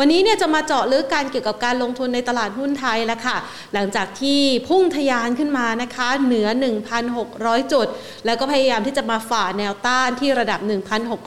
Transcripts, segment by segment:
วันนี้เนี่ยจะมาเจาะลึกการเกี่ยวกับการลงทุนในตลาดหุ้นไทยแล้วค่ะ หลังจากที่พุ่งทะยานขึ้นมานะคะเหนือ 1,600 จุด แล้วก็พยายามที่จะมาฝ่าแนวต้านที่ระดับ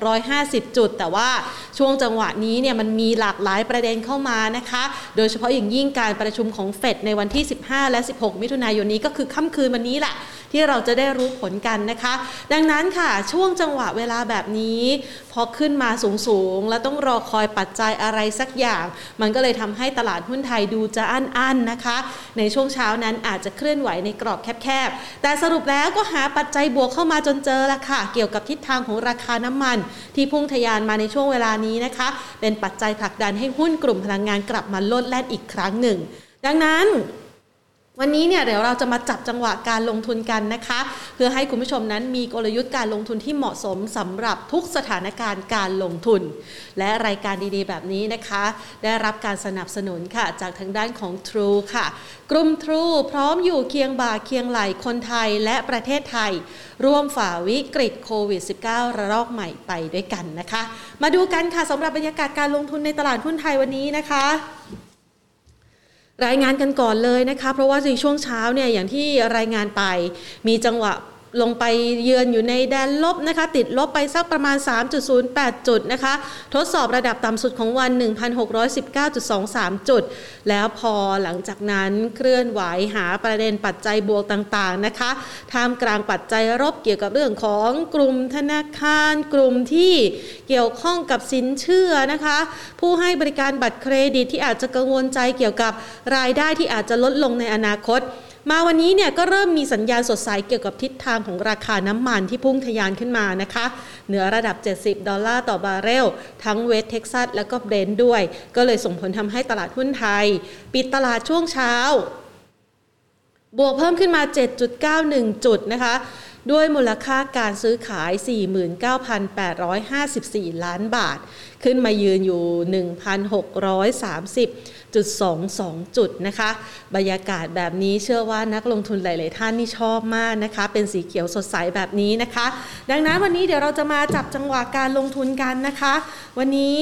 1,650 จุด แต่ว่าช่วงจังหวะนี้เนี่ยมันมีหลากหลายประเด็นเข้ามานะคะ โดยเฉพาะอย่างยิ่งการประชุมของเฟดในวันที่ 15 และ 16 มิถุนายนนี้ก็คือค่ำคืนวันนี้แหละ ที่เราจะได้รู้ผลกันนะคะ ดังนั้นค่ะช่วงจังหวะเวลาแบบนี้ พอขึ้นมาสูงๆ แล้วต้องรอคอยปัจจัยอะไรสักอย่าง มันก็เลยทำให้ตลาดหุ้นไทยดูจะอั้นๆนะคะ ในช่วงเช้านั้นอาจจะเคลื่อนไหวในกรอบแคบๆ แต่สรุปแล้วก็หาปัจจัยบวกเข้ามาจนเจอละค่ะ เกี่ยวกับทิศทางของราคาน้ำมัน ที่พุ่งทะยานมาในช่วงเวลานี้นะคะ เป็นปัจจัยผลักดันให้หุ้นกลุ่มพลังงานกลับมาลดแล่นอีกครั้งหนึ่ง ดังนั้น วันนี้เนี่ยเดี๋ยวเราจะมาจับจังหวะการลงทุนกันนะคะ เพื่อให้คุณผู้ชมนั้นมีกลยุทธ์การลงทุนที่เหมาะสมสำหรับทุกสถานการณ์การลงทุน และรายการดีๆ แบบนี้นะคะ ได้รับการสนับสนุนค่ะ จากทางด้านของ True ค่ะ กลุ่ม True พร้อมอยู่เคียงบ่าเคียงไหลคนไทยและประเทศไทย ร่วมฝ่าวิกฤตโควิด -19 ระลอกใหม่ไปด้วยกันนะคะ มาดูกันค่ะสำหรับบรรยากาศการลงทุนในตลาดหุ้นไทยวันนี้นะคะ รายงานกันก่อนเลยนะคะ เพราะว่าในช่วงเช้าเนี่ยอย่างที่รายงานไปมีจังหวะ ลงไปเยือนอยู่ในแดนลบนะคะ ติดลบไปสักประมาณ 3.08 จุดนะคะ ทดสอบระดับต่ำสุดของวัน 1,619.23 จุด แล้วพอหลังจากนั้นเคลื่อนไหวหาประเด็นปัจจัยบวกต่างๆนะคะท่ามกลางปัจจัยรบเกี่ยวกับเรื่องของกลุ่มธนาคาร กลุ่มที่เกี่ยวข้องกับสินเชื่อนะคะ ผู้ให้บริการบัตรเครดิตที่อาจจะกังวลใจเกี่ยวกับรายได้ที่อาจจะลดลงในอนาคต มาวันนี้เนี่ยก็เริ่มมีสัญญาณสดใสเกี่ยวกับทิศทางของราคาน้ำมันที่พุ่งทะยานขึ้นมานะคะ เหนือระดับ 70 ดอลลาร์ต่อบาร์เรล ทั้งเวสเท็กซัสและก็เบรนด์ด้วย ก็เลยส่งผลทำให้ตลาดหุ้นไทย ปิดตลาดช่วงเช้า บวกเพิ่มขึ้นมา 7.91 จุดนะคะด้วยมูลค่าการซื้อขาย 49,854 ล้านบาท ขึ้นมายืนอยู่ 1,630 จุด22 จุดนะคะ บรรยากาศแบบนี้เชื่อว่านักลงทุนหลาย ๆ ท่านนี่ชอบมากนะคะ เป็นสีเขียวสดใสแบบนี้นะคะ ดังนั้นวันนี้เดี๋ยวเราจะมาจับจังหวะการลงทุนกันนะคะ วันนี้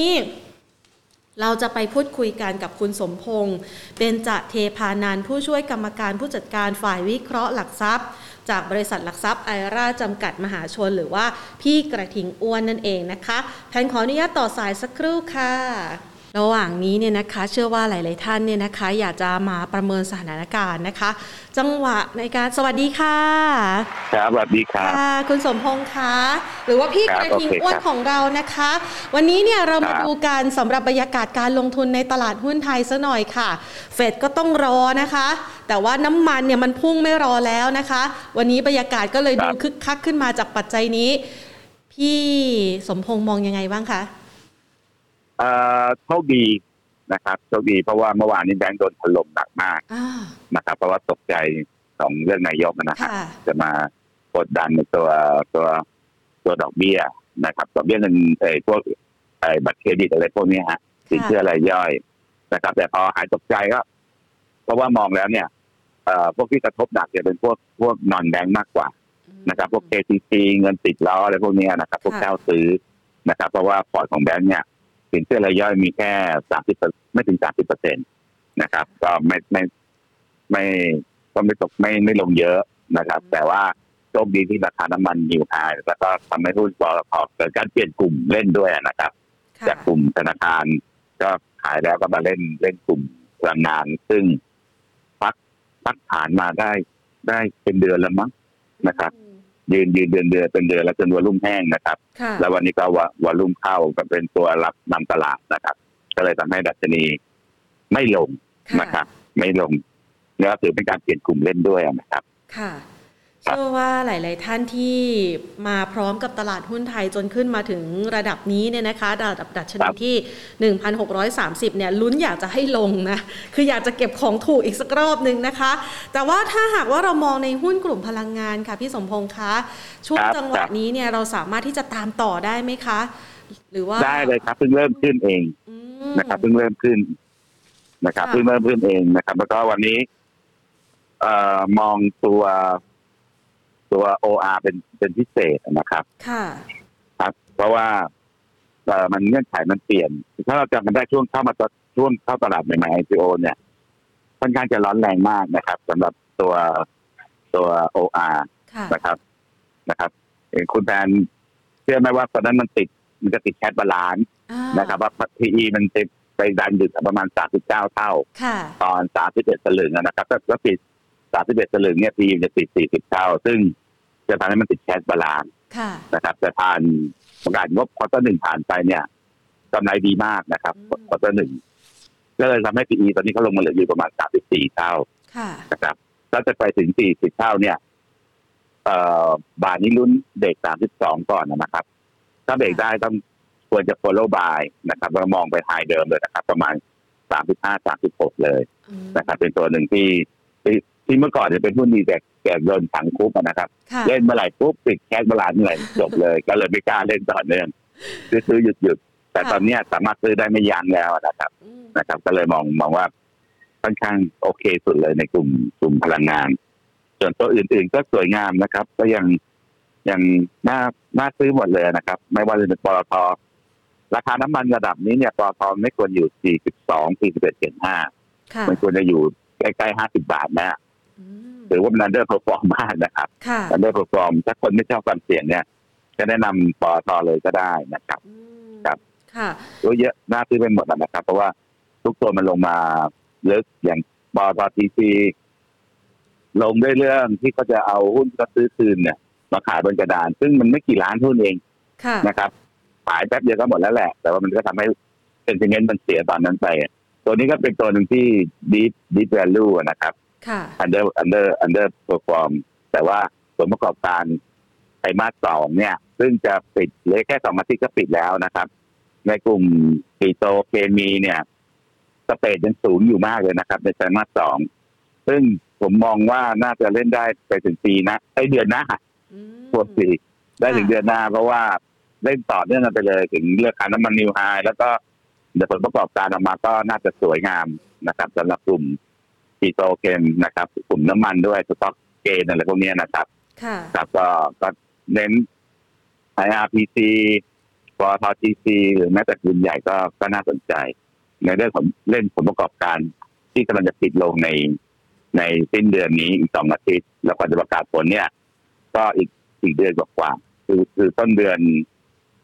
เราจะไปพูดคุยกันกับคุณสมพงศ์เป็นจะเทพานันผู้ช่วยกรรมการผู้จัดการฝ่ายวิเคราะห์หลักทรัพย์ จากบริษัทหลักทรัพย์ไอราจำกัดมหาชนหรือว่าพี่กระทิงอ้วนนั่นเองนะคะแทนขออนุญาตต่อสายสักครู่ค่ะ ระหว่างนี้เนี่ยนะคะเชื่อว่าหลาย ๆ ท่านเนี่ยนะคะ อยากจะมาประเมินสถานการณ์นะคะ จังหวะในการสวัสดีค่ะครับสวัสดีครับคุณสมพงษ์คะหรือว่าพี่กระทิงอ้วนของเรานะคะ วันนี้เนี่ยเรามาดูกันสำหรับบรรยากาศการลงทุนในตลาดหุ้นไทยซะหน่อยค่ะ เฟดก็ต้องรอนะคะ แต่ว่าน้ำมันเนี่ยมันพุ่งไม่รอแล้วนะคะ วันนี้บรรยากาศก็เลยดูคึกคักขึ้นมาจากปัจจัยนี้ พี่สมพงษ์มองยังไงบ้างคะ โชคดีนะครับโชคดีเพราะว่าเมื่อวานนี้แบงก์โดนถล่มหนักมากนะครับ เพราะว่าตกใจของเรื่องนายกนะครับจะมากดดันในตัวตัวตัวดอกเบี้ยนะครับดอกเบี้ยเงินไอ้พวกไอ้บัตรเครดิตอะไรพวกนี้ฮะสินเชื่อรายย่อยนะครับ แต่พอหายตกใจก็เพราะว่ามองแล้วเนี่ยเอ่อพวกที่กระทบหนักจะเป็นพวกพวกนอนแบงก์มากกว่า นะครับพวก KTC เงินติดล้ออะไรพวกนี้นะครับ พวกเช่าซื้อนะครับ เพราะว่าพอร์ตของแบงก์เนี่ย สินเชื่อรายย่อยมีแค่สามสิบไม่ถึงสามสิบเปอร์เซ็นต์นะครับ ก็ไม่ไม่ไม่ก็ไม่ตกไม่ไม่ลงเยอะนะครับ แต่ว่าโชคดีที่ราคาน้ำมันอยู่ highแล้วก็ทำให้หุ้นบอลเกิดการเปลี่ยนกลุ่มเล่นด้วยนะครับ จากกลุ่มธนาคาร ก็ขายแล้วก็มาเล่นเล่นกลุ่มพลังงาน ซึ่งพักพักฐานมาได้ได้เป็นเดือนแล้วมั้งนะครับ ยืนยืนเดือนเดือนเป็นเดือนแล้วจนวอลุ่มแห้งนะครับ แล้ววันนี้ก็วอลุ่มเข้าก็เป็นตัวรับนำตลาดนะครับ ก็เลยทำให้ดัชนีไม่ลงนะครับ ไม่ลงแล้วถือเป็นการเปลี่ยนกลุ่มเล่นด้วยนะครับ ค่ะ เชื่อว่าหลาย ๆ ท่านที่มาพร้อมกับตลาดหุ้นไทยจนขึ้นมาถึงระดับนี้เนี่ยนะคะระดับดัชนีที่ 1,630 เนี่ยลุ้นอยากจะให้ลงนะ คืออยากจะเก็บของถูกอีกสักรอบหนึ่งนะคะ แต่ว่าถ้าหากว่าเรามองในหุ้นกลุ่มพลังงานค่ะ พี่สมพงษ์คะช่วงจังหวะนี้เนี่ยเราสามารถที่จะตามต่อได้ไหมคะ หรือว่าได้เลยครับเพิ่งเริ่มขึ้นเองนะครับเพิ่งเริ่มขึ้นนะครับเพิ่งเริ่มขึ้นเองนะครับ แล้วก็วันนี้ เอ่อมองตัว ตัว OR เป็นเป็นพิเศษนะครับ ค่ะ ครับ เพราะว่าเออมันเงื่อนไขมันเปลี่ยน ถ้าเราจำกันได้ช่วงเข้ามาช่วงเข้าตลาดใหม่ๆ IPO เนี่ยค่อนข้างจะร้อนแรงมากนะครับสำหรับตัวตัว OR นะครับนะครับคุณแพนเชื่อไหมว่าตอนนั้นมันติดมันจะติด cash balance นะครับ ว่า PE มันติดไปดันอยู่ประมาณ 39 เท่าตอน 31สลึงนะครับก็ติด 31สลึงเนี่ย PE จะติด40เท่า ซึ่งจะทำให้มันติด cash balance นะครับ แต่ผ่านประกาศงบ quarter หนึ่งผ่านไปเนี่ยกำไรดีมากนะครับ quarter หนึ่งก็เลยทำให้ PE ตอนนี้เขาลงมาเหลืออยู่ประมาณ34เท่านะครับถ้าจะไปถึง40เท่าเนี่ยเอ่อบาทนี้ลุ้นเด็ก32ก่อนนะครับ ถ้าเบรกได้ต้องควรจะ follow by นะครับเรามองไปไฮเดิมเลยนะครับ ประมาณ35 36เลยนะครับ เป็นตัวหนึ่งที่ที่ เมื่อก่อนจะเป็นหุ้นดีแต่แก่โดนถังคุกนะครับ เล่นเมื่อไหร่ปุ๊บปิดแคสบาลานเมื่อไหร่จบเลย ก็เลยไม่กล้าเล่นต่อเนื่องซื้อหยุดหยุดแต่ตอนนี้สามารถซื้อได้ไม่ยั้งแล้วนะครับนะครับ ก็เลยมองมองว่าค่อนข้างโอเคสุดเลยในกลุ่มกลุ่มพลังงาน ส่วนตัวอื่น ๆ ก็สวยงามนะครับ ก็ยังยังน่าน่าซื้อหมดเลยนะครับ ไม่ว่าจะเป็นปตทราคาน้ำมันระดับนี้เนี่ยปตทไม่ควรอยู่ 42 41.5 มันควรจะอยู่ใกล้ๆ 50 บาทนะ หรือว่ามัน underperform มากนะครับ underperform ถ้าคนไม่ชอบความเสี่ยงเนี่ย จะแนะนำปตทเลยก็ได้นะครับครับตัวเยอะน่าซื้อไปหมดนะครับ เพราะว่าทุกตัวมันลงมาลึกอย่าง PTTGC ลงด้วยเรื่องที่เขาจะเอาหุ้นก็ซื้อคืนเนี่ยมาขายบนกระดาน ซึ่งมันไม่กี่ล้านหุ้นเองนะครับขายแป๊บเดียวก็หมดแล้วแหละ แต่ว่ามันก็ทำให้เป็นเงินมันเสียตอนนั้นไป ตัวนี้ก็เป็นตัวหนึ่งที่ดีดี value นะครับ under under underperform แต่ว่าผลประกอบการไตรมาสสองเนี่ย ซึ่งจะปิดเหลือแค่สองอาทิตย์ก็ปิดแล้วนะครับ ในกลุ่มปิโตเคมีเนี่ยสเปดยังสูงอยู่มากเลยนะครับ ในไตรมาสสองซึ่งผมมองว่าน่าจะเล่นได้ไปถึงปีนะไอเดือนหน้าพวกปีได้ถึงเดือนหน้า เพราะว่าเล่นต่อเนื่องกันไปเลย ถึงเรื่องการน้ำมันนิวไฮแล้วก็เดี๋ยวผลประกอบการออกมาก็น่าจะสวยงามนะครับสำหรับกลุ่ม ปีโตเคมนะครับกลุ่มน้ำมันด้วยสต็อกเกนอะไรพวกนี้นะครับครับก็ก็เน้น IRPC ปตท GC หรือแม้แต่กลุ่มใหญ่ก็ก็น่าสนใจ ในเรื่องของเล่นผลประกอบการที่กำลังจะปิดลงในในสิ้นเดือนนี้อีกสองอาทิตย์แล้วก็จะประกาศผลเนี่ย ก็อีกสี่เดือนกว่าคือคือต้นเดือน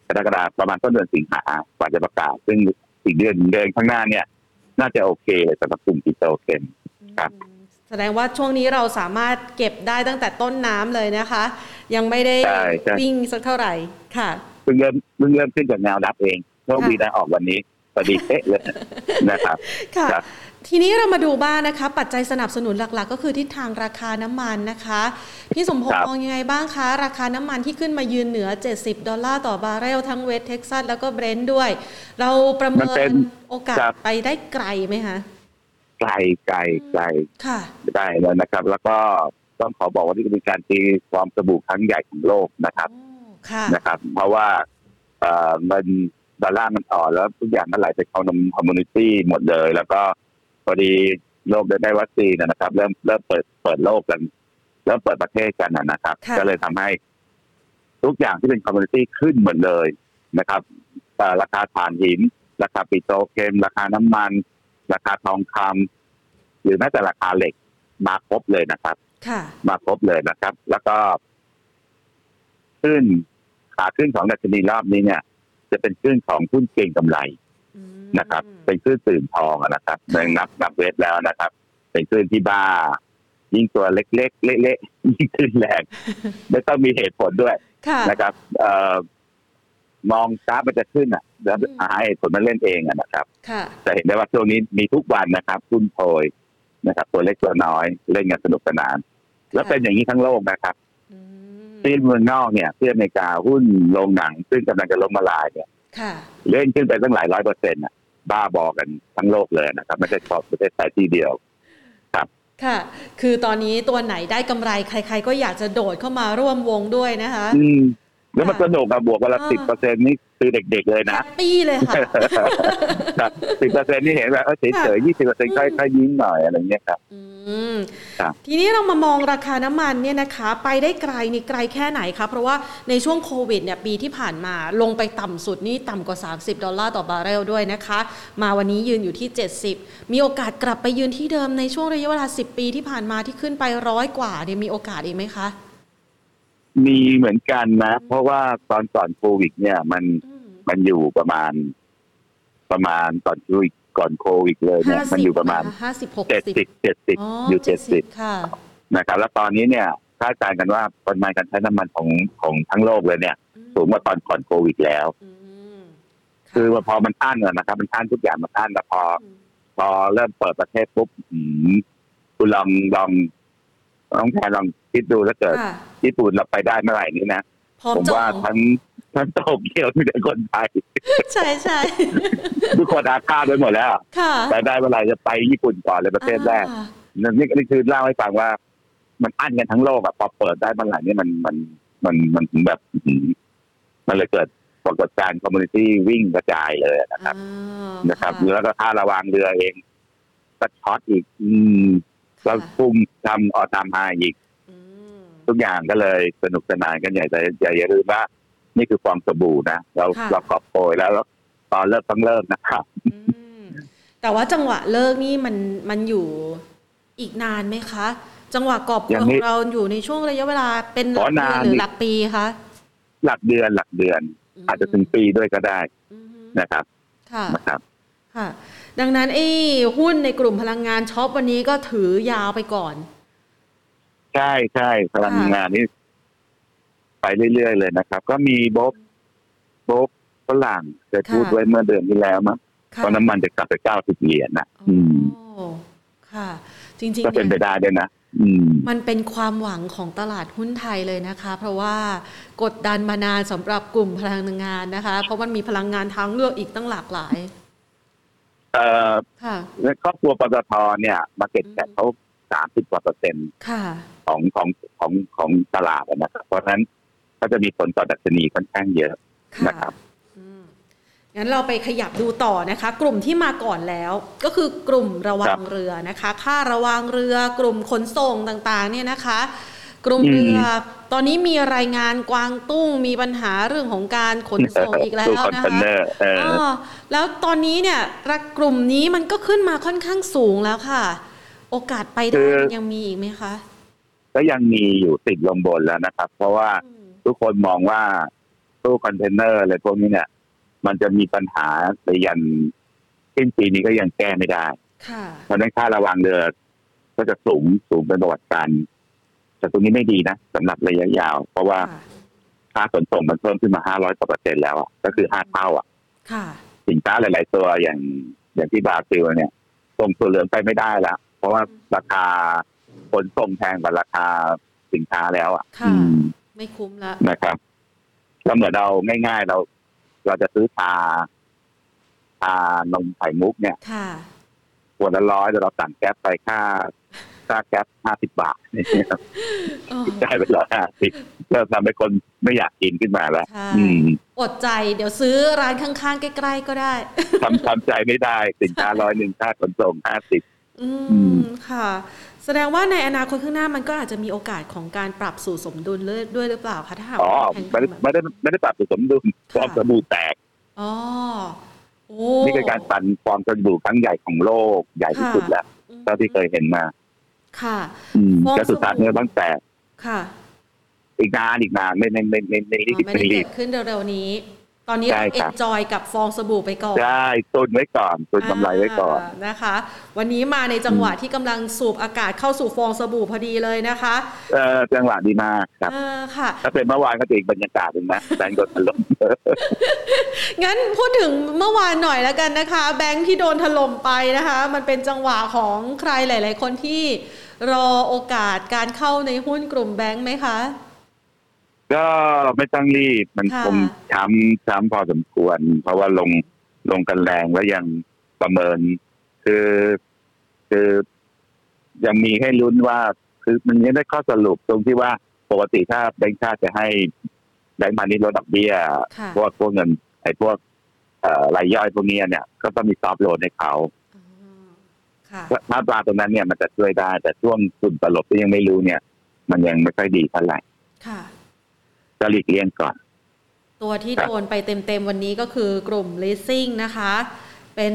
กรกฎาประมาณต้นเดือนสิงหากว่าจะประกาศ ซึ่งอีกเดือนเดือนข้างหน้าเนี่ย น่าจะโอเคสำหรับกลุ่มปิโตรเคม ครับแสดงว่าช่วงนี้เราสามารถเก็บได้ตั้งแต่ต้นน้ำเลยนะคะ ยังไม่ได้วิ่งสักเท่าไหร่ค่ะเพิ่งเริ่มเพิ่งเริ่มขึ้นจากแนวรับเองโชคดีได้ออกวันนี้พอดีเป๊ะเลยนะครับค่ะทีนี้เรามาดูบ้างนะคะ ปัจจัยสนับสนุนหลัก ๆ ก็คือทิศทางราคาน้ำมันนะคะพี่สมพงษ์มองยังไงบ้างคะ ราคาน้ำมันที่ขึ้นมายืนเหนือ 70 ดอลลาร์ต่อบาร์เรลทั้งเวสเท็กซัสแล้วก็เบรนท์ด้วย เราประเมินโอกาสไปได้ไกลไหมคะ ไกลไกลไกลได้แล้วนะครับ แล้วก็ต้องขอบอกว่านี่เป็นการตีฟองสบู่ครั้งใหญ่ของโลกนะครับนะครับ เพราะว่าเอ่อมันดอลลาร์มันอ่อนแล้วทุกอย่างมันไหลไปเข้าใน commodity หมดเลย แล้วก็พอดีโลกได้วัคซีนนะครับ เริ่มเริ่มเปิดเปิดโลกกันเริ่มเปิดประเทศกันนะครับ ก็เลยทำให้ ทุกอย่างที่เป็นคอมมูนิตี้ขึ้นหมดเลยนะครับราคาถ่านหิน ราคาปิโตรเคม ราคาน้ำมัน ราคาทองคำหรือแม้แต่ราคาเหล็กมาครบเลยนะครับมาครบเลยนะครับ แล้วก็ขึ้นขาขึ้นของดัชนีรอบนี้เนี่ย จะเป็นขึ้นของหุ้นเก่งกำไรนะครับ เป็นขึ้นตื่นทองนะครับในนับนับเวทแล้วนะครับ เป็นขึ้นที่บ้า ยิ่งตัวเล็กๆเละๆยิ่งขึ้นแรงไม่ต้องมีเหตุผลด้วยนะครับ เอ่อ มองกราฟมันจะขึ้นอะแล้วหาเหตุผลมาเล่นเองอะนะครับจะเห็นได้ว่าช่วงนี้มีทุกวันนะครับหุ้นโพยนะครับ ตัวเล็กตัวน้อยเล่นกันสนุกสนาน แล้วเป็นอย่างนี้ทั้งโลกนะครับที่เมืองนอกเนี่ยที่อเมริกาหุ้นโรงหนัง ซึ่งกำลังจะล้มละลายเนี่ยเล่นขึ้นไปตั้งหลายร้อยเปอร์เซ็นต์อะบ้าบอกันทั้งโลกเลยนะครับไม่ใช่เฉพาะประเทศไทยที่เดียวครับค่ะ คือตอนนี้ตัวไหนได้กำไรใคร ๆ ก็อยากจะโดดเข้ามาร่วมวงด้วยนะคะ อืม แล้วมันสนุกอะบวกวันละสิบเปอร์เซ็นต์นี่คือเด็ก ๆ เลยนะปีเลยค่ะสิบเปอร์เซ็นต์นี่เห็นแบบเฉยๆยี่สิบเปอร์เซ็นต์ค่อยๆยิ้มหน่อยอะไรเงี้ยครับทีนี้เรามามองราคาน้ำมันเนี่ยนะคะ ไปได้ไกลนี่ไกลแค่ไหนคะเพราะว่าในช่วงโควิดเนี่ยปีที่ผ่านมาลงไปต่ำสุดนี่ต่ำกว่า 30 ดอลลาร์ต่อบาร์เรลด้วยนะคะ มาวันนี้ยืนอยู่ที่ 70 มีโอกาสกลับไปยืนที่เดิมในช่วงระยะเวลา 10 ปีที่ผ่านมาที่ขึ้นไปร้อยกว่าเนี่ยมีโอกาสอีกไหมคะ มีเหมือนกันนะ เพราะว่าตอนก่อนโควิด เนี่ยมันมันอยู่ประมาณ ประมาณตอนโควิดก่อนโควิดเลยเนี่ย มันอยู่ประมาณเจ็ดสิบเจ็ดสิบอยู่เจ็ดสิบนะครับ แล้วตอนนี้เนี่ยคาดการณ์กันว่าปริมาณการใช้น้ำมันของของทั้งโลกเลยเนี่ย สูงกว่าตอนก่อนโควิดแล้วคือพอมันอั้นนะครับ มันอั้นทุกอย่างมันอั้นแต่พอ พอเริ่มเปิดประเทศปุ๊บคุณลองลอง ลองแทนลองคิดดูถ้าเกิดญี่ปุ่นเราไปได้เมื่อไหร่นี้นะผมว่าทั้งทั้งโตเกียวมีแต่คนไทยใช่ใช่ทุกคนอาฆาตไปหมดแล้วไปได้เมื่อไหร่จะไปญี่ปุ่นก่อนเลยประเทศแรกนี่นี่คือเล่าให้ฟังว่า มันอั้นกันทั้งโลกอะพอเปิดได้เมื่อไหร่นี่มันมันมันมันถึงแบบมันเลยเกิดปรากฏการณ์ commodity วิ่งกระจายเลยนะครับนะครับแล้วก็ค่าระวางเรือเองก็ short อีก อืม แล้วพุ่งทำออตามมาอีก ทุกอย่างก็เลยสนุกสนานกันใหญ่แต่อย่าลืมว่า นี่คือฟองสบู่นะเราเรากอบโกยแล้วตอนเลิกต้องเลิกนะครับแต่ว่าจังหวะเลิกนี่มันมันอยู่อีกนานไหมคะ จังหวะกอบโกยของเราอยู่ในช่วงระยะเวลาเป็นหลักเดือนหรือหลักปีคะหลักเดือนหลักเดือน อาจจะถึงปีด้วยก็ได้นะครับ ค่ะนะครับ ค่ะ ดังนั้นไอ้หุ้นในกลุ่มพลังงานช็อปวันนี้ก็ถือยาวไปก่อน ใช่ใช่พลังงานนี้ไปเรื่อยๆเลยนะครับ ก็มีบ๊อบบ๊อบฝรั่งจะพูดไว้เมื่อเดือนที่แล้วมั้งเพราะน้ำมันจะกลับไปเก้าสิบเหรียญนะอืมค่ะ จริงๆก็เป็นไปได้ด้วยนะมันเป็นความหวังของตลาดหุ้นไทยเลยนะคะ เพราะว่ากดดันมานานสำหรับกลุ่มพลังงานนะคะ เพราะมันมีพลังงานทางเลือกอีกตั้งหลากหลาย เอ่อในครอบครัวปตทเนี่ยมาเก็ตแคปเขาสามสิบกว่าเปอร์เซ็นต์ของของของของตลาดนะครับ เพราะฉะนั้นก็จะมีผลต่อดัชนีค่อนข้างเยอะนะครับงั้นเราไปขยับดูต่อนะคะ กลุ่มที่มาก่อนแล้ว ก็คือกลุ่มระวังเรือนะคะ ค่าระวังเรือ กลุ่มขนส่งต่างๆ เนี่ยนะคะ กลุ่มเรือตอนนี้มีรายงานกวางตุ้งมีปัญหาเรื่องของการขนส่งอีกแล้วนะคะแล้วตอนนี้เนี่ยกลุ่มนี้มันก็ขึ้นมาค่อนข้างสูงแล้วค่ะ โอกาสไปได้ยังมีอีกไหมคะก็ยังมีอยู่ติดลมบนแล้วนะครับ เพราะว่าทุกคนมองว่าตู้คอนเทนเนอร์อะไรพวกนี้เนี่ย มันจะมีปัญหาไปยันสิ้นปีนี้ก็ยังแก้ไม่ได้เพราะนั้นค่าระวางเรือก็จะสูงสูงเป็นประวัติการณ์ แต่ตรงนี้ไม่ดีนะสำหรับระยะยาว เพราะว่าค่าขนส่งมันเพิ่มขึ้นมาห้าร้อยกว่าเปอร์เซ็นต์แล้วอะก็คือห้าเท่าอะสินค้าหลาย ๆ ตัวอย่างอย่างที่บราซิลเนี่ยส่งตัวเหลืองไปไม่ได้แล้วราะว่าราคาขนส่งแพงกว่าราคาสินค้าแล้วอะไม่คุ้มแล้วนะครับก็เหมือนเราง่าย ๆ เรา เราจะซื้อชาชานมไข่มุกเนี่ยขวดละร้อยแต่เราสั่งแก๊สไปค่า ค่าแก๊สห้าสิบบาทนี่ครับจ่ายไปร้อยห้าสิบก็ทำให้คนไม่อยากกินขึ้นมาแล้วอดใจเดี๋ยวซื้อร้านข้างๆ ใกล้ๆก็ได้ทำทำใจไม่ได้สินค้าร้อยหนึ่งค่าขนส่งห้าสิบอืมค่ะ แสดงว่าในอนาคตข้างหน้ามันก็อาจจะมีโอกาสของการปรับสู่สมดุลเลยด้วยหรือเปล่าคะถ้าหากอ๋อไม่ได้ไม่ได้ไม่ได้ปรับสู่สมดุลฟองสบู่แตกอ๋อนี่คือการปั่นฟองสบู่ครั้งใหญ่ของโลกใหญ่ที่สุดแล้วเท่าที่เคยเห็นมา ค่ะแค่สุดท้ายเนื้อบ้างแตกค่ะ อีกนานอีกนานไม่ไม่ไม่ไม่ไม่รีบไม่ได้เกิดขึ้นเร็วๆนี้ ตอนนี้เราเอ็นจอยกับฟองสบู่ไปก่อนใช่ตุนไว้ก่อนตุนกำไรไว้ก่อนนะคะ วันนี้มาในจังหวะที่กำลังสูบอากาศเข้าสู่ฟองสบู่พอดีเลยนะคะเออจังหวะดีมากครับค่ะ ถ้าเป็นเมื่อวานก็จะอีกบรรยากาศหนึ่งนะแบงก์โดนถล่มงั้นพูดถึงเมื่อวานหน่อยแล้วกันนะคะ แบงก์ที่โดนถล่มไปนะคะ มันเป็นจังหวะของใครหลาย ๆ คนที่ รอโอกาสการเข้าในหุ้นกลุ่มแบงก์ไหมคะ ก็ไม่ต้องรีบมันคงช้ำช้ำพอสมควร เพราะว่าลงลงกันแรงแล้วยังประเมิน คือคือยังมีให้ลุ้นว่า คือมันยังได้ข้อสรุปตรงที่ว่าปกติถ้าแบงค์ชาติจะให้แบงก์พาณิชย์ลดดอกเบี้ยพวกพวกเงินไอ้พวกรายย่อยพวกนี้เนี่ย ก็ต้องมี soft loan ให้เขา ถ้าผ่านตรงนั้นเนี่ยมันจะช่วยได้ แต่ช่วงฝุ่นตลบที่ยังไม่รู้เนี่ย มันยังไม่ค่อยดีเท่าไหร่จะหลีกเลี่ยงก่อน ตัวที่โดนไปเต็มๆวันนี้ก็คือกลุ่ม leasing นะคะ เป็น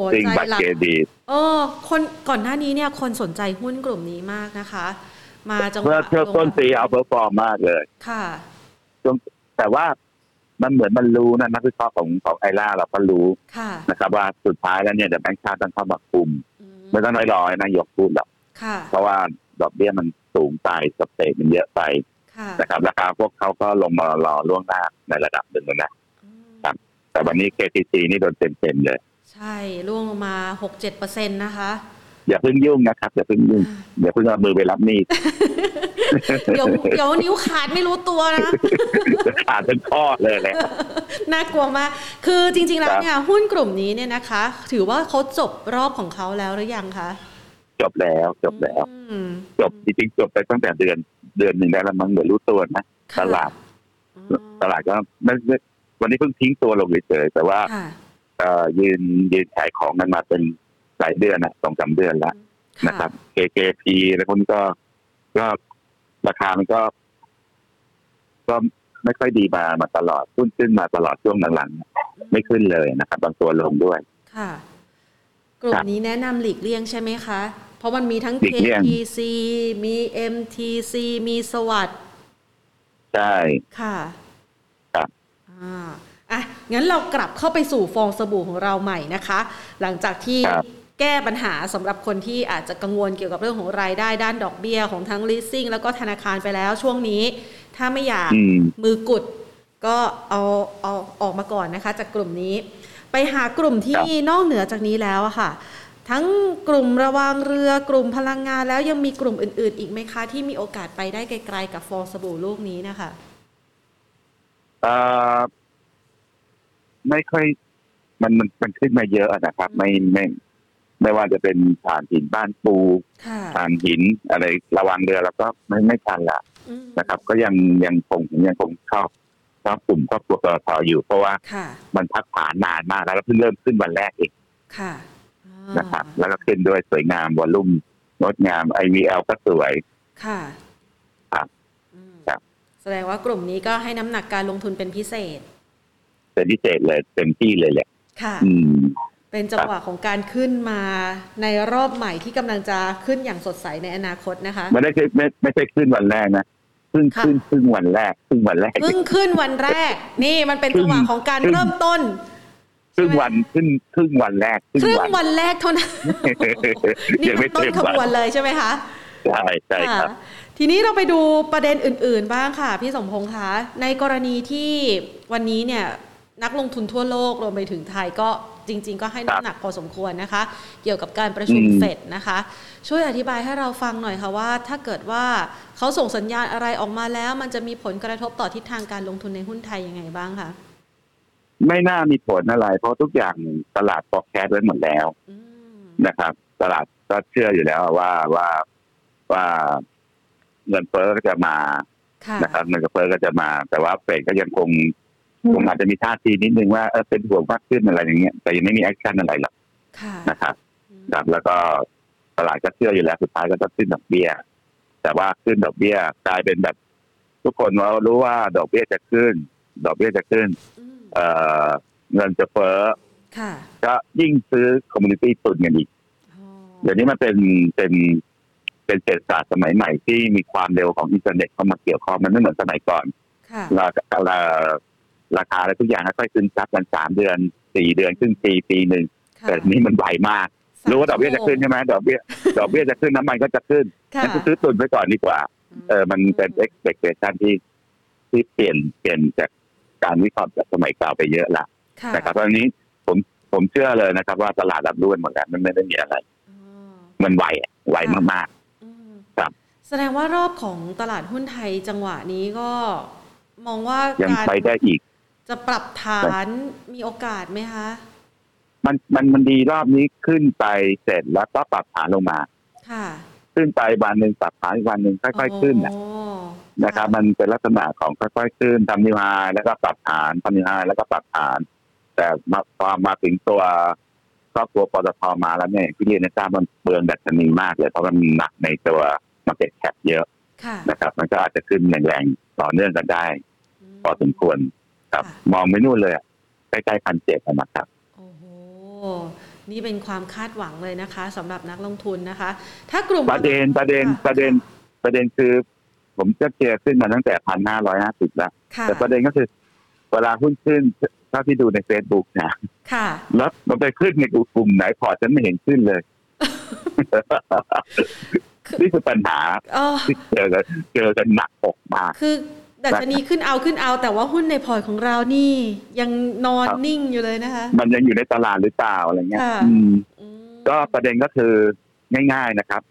หัวใจหลักเออ คนก่อนหน้านี้เนี่ย คนสนใจหุ้นกลุ่มนี้มากนะคะ มาจังหวะเพื่อต้นปี outperform มากเลย ค่ะ แต่ว่ามันเหมือนมันรู้นะนักวิเคราะห์ของของไอร่าเราก็รู้นะครับว่าสุดท้ายแล้วเนี่ยเดี๋ยวแบงค์ชาติต้องเข้ามาคุม ไม่ต้องน้อยรอยนะยกพูดหรอกเพราะว่าดอกเบี้ยมันสูงไปสเตทมันเยอะไปนะครับราคาพวกเขาก็ลงมารอล่วงหน้าในระดับหนึ่งนะครับ แต่วันนี้ KTC นี่โดนเต็มๆเลย ใช่ล่วงลงมาหกเจ็ดเปอร์เซ็นต์นะคะ อย่าเพิ่งยุ่งนะครับ อย่าเพิ่งยุ่งอย่าเพิ่งเอามือไปรับมีดเดี๋ยวเดี๋ยวนิ้วขาดไม่รู้ตัวนะขาดเป็นข้อเลยแหละน่ากลัวมากคือจริง ๆ แล้วเนี่ยหุ้นกลุ่มนี้เนี่ยนะคะ ถือว่าเขาจบรอบของเขาแล้วหรือยังคะจบแล้วจบแล้วจบจริงๆจบไปตั้งแต่เดือน เดือนหนึ่งแล้วมันเหมือนรู้ตัวนะตลาด ตลาดก็ไม่วันนี้เพิ่งทิ้งตัวลงเฉยแต่ว่ายืนยืนขายของกันมาเป็น หลายเดือนนะสองสาเดือนแล้วนะครับ KKP แล้วคนก็ก็ราคามันก็ ก็ไม่ค่อยดีมามาตลอดขึ้นขึ้นมาตลอดช่วงหลังๆไม่ขึ้นเลยนะครับ บางตัวลงด้วย ค่ะ กลุ่มนี้แนะนำหลีกเลี่ยงใช่ไหมคะ เพราะมันมีทั้ง KTC มี MTC มีสวัสด์ใช่ ค่ะครับอ่าอะงั้นเรากลับเข้าไปสู่ฟองสบู่ของเราใหม่นะคะ หลังจากที่ แก้ปัญหาสำหรับคนที่อาจจะกังวลเกี่ยวกับเรื่องของรายได้ด้านดอกเบี้ยของทั้ง leasing แล้วก็ธนาคารไปแล้วช่วงนี้ ถ้าไม่อยากมือกุดก็เอาเอาออกมาก่อนนะคะ จากกลุ่มนี้ ไปหากลุ่มที่นอกเหนือจากนี้แล้วอะค่ะ ทั้งกลุ่มระวางเรือกลุ่มพลังงานแล้วยังมีกลุ่มอื่น ๆ อีกไหมคะ ที่มีโอกาสไปได้ไกล ๆ กับฟองสบู่ลูกนี้นะคะไม่ค่อยมันมันมันขึ้นมาเยอะนะครับ ไม่ไม่ ไม่ว่าจะเป็นฐานหินบ้านปูฐานหินอะไรระวังเรือแล้วก็ไม่ไม่ทันละนะครับ ก็ยังยังคงยังคงชอบชอบกลุ่มครอบครัวกรทอยู่ เพราะว่ามันพักฐานนานมากแล้วเพิ่งเริ่มขึ้นวันแรกเองนะครับ แล้วก็ขึ้นด้วยสวยงามวอลุ่มงดงามไอวีเอลก็สวยค่ะครับครับแสดงว่ากลุ่มนี้ก็ให้น้ำหนักการลงทุนเป็นพิเศษ เป็นพิเศษเลยเต็มที่เลยแหละค่ะ อืม เป็นจังหวะของการขึ้นมาในรอบใหม่ที่กำลังจะขึ้นอย่างสดใสในอนาคตนะคะไม่ได้ไม่ไม่ใช่ขึ้นวันแรกนะขึ้นขึ้นขึ้นวันแรกขึ้นวันแรกขึ้นขึ้นวันแรก นี่มันเป็นจังหวะของการเริ่มต้นครึ่งวันขึ้นครึ่งวันแรกครึ่งวันแรกเท่านั้นนี่เป็นต้นขบวนเลยใช่ไหมคะใช่ใช่ครับทีนี้เราไปดูประเด็นอื่น ๆ บ้างค่ะ พี่สมพงษ์คะในกรณีที่วันนี้เนี่ย นักลงทุนทั่วโลกรวมไปถึงไทยก็ จริง ๆ ก็ให้น้ำหนักพอสมควรนะคะ เกี่ยวกับการประชุมเฟดนะคะ ช่วยอธิบายให้เราฟังหน่อยค่ะว่า ถ้าเกิดว่าเขาส่งสัญญาณอะไรออกมาแล้ว มันจะมีผลกระทบต่อทิศทางการลงทุนในหุ้นไทยยังไงบ้างคะไม่น่ามีผลอะไร เพราะทุกอย่างตลาดฟอกแคสไว้หมดแล้วนะครับ ตลาดก็เชื่ออยู่แล้วว่าว่าว่าเงินเฟ้อก็จะมานะครับเงินเฟ้อก็จะมา แต่ว่าเฟดก็ยังคง ผมอาจจะมีท่าทีนิดนึงว่าเออเป็นห่วงมากขึ้นอะไรอย่างเงี้ยแต่ยังไม่มี action อะไรหรอกนะครับครับแล้วก็ตลาดก็เชื่ออยู่แล้วสุดท้ายก็จะขึ้นดอกเบี้ย แต่ว่าขึ้นดอกเบี้ยกลายเป็นแบบ ทุกคนเรารู้ว่าดอกเบี้ยจะขึ้น ดอกเบี้ยจะขึ้น เอ่อเงินจะเฟ้อก็ยิ่งซื้อ commodity ตุนกันอีกเดี๋ยวนี้มันเป็นเป็นเป็นเศรษฐศาสตร์สมัยใหม่ที่มีความเร็วของอินเทอร์เน็ตเข้ามาเกี่ยวข้องมันไม่เหมือนสมัยก่อนเราเรา ราคาอะไรทุกอย่างค่อยๆซึมซับกันสามเดือนสี่เดือนครึ่งปีปีหนึ่งแต่นี้มันไวมากรู้ว่าดอกเบี้ยจะขึ้นใช่ไหมดอกเบี้ยดอกเบี้ยจะขึ้นน้ำมันก็จะขึ้นงั้นซื้อตุนไว้ก่อนดีกว่า เออมันเป็น expectation ที่ที่เปลี่ยนเปลี่ยนจากการวิเคราะห์จากสมัยเก่าไปเยอะละนะครับตอนนี้ผมผมเชื่อเลยนะครับ ว่าตลาดรับรู้หมดแล้วมันไม่ได้มีอะไรมันไวไวมากๆครับ แสดงว่ารอบของตลาดหุ้นไทยจังหวะนี้ก็มองว่ายังไปได้อีก จะปรับฐานมีโอกาสไหมคะ มันมันมันดีรอบนี้ขึ้นไปเสร็จแล้วก็ปรับฐานลงมา ค่ะ ขึ้นไปวันหนึ่งปรับฐานอีกวันหนึ่งค่อยๆขึ้นอะนะครับ มันเป็นลักษณะของค่อยๆขึ้นทำ new high แล้วก็ปรับฐานทำ new high แล้วก็ปรับฐาน แต่มาพอมาถึงตัวครอบครัวปตทมาแล้วเนี่ยที่เรียนให้ทราบมันเปลืองดัชนีมากเลยเพราะมันหนักในตัว market cap เยอะนะครับ มันก็อาจจะขึ้นแรงๆต่อเนื่องกันได้พอสมควร ครับ มองไปนู่นเลยใกล้ๆพันเจ็ดนะครับโอ้โหนี่เป็นความคาดหวังเลยนะคะสำหรับนักลงทุนนะคะ ถ้ากลุ่มประเด็นประเด็นประเด็นประเด็นคือ ผมจะเจอขึ้นมาตั้งแต่พันห้าร้อยห้าสิบแล้ว แต่ประเด็นก็คือเวลาหุ้นขึ้นถ้าที่ดูในเฟซบุ๊กนะค่ะแล้วมันไปขึ้นในกลุ่มไหนพอฉันไม่เห็นขึ้นเลยนี่คือปัญหาที่เจอกันเจอกันหนักอกมากคือ แต่ดัชนีขึ้นเอาขึ้นเอา แต่ว่าหุ้นในพอร์ตของเรานี่ ยังนอนนิ่งอยู่เลยนะคะ มันยังอยู่ในตลาดหรือเปล่าอะไรเงี้ยก็ประเด็นก็คือง่าย ๆนะครับ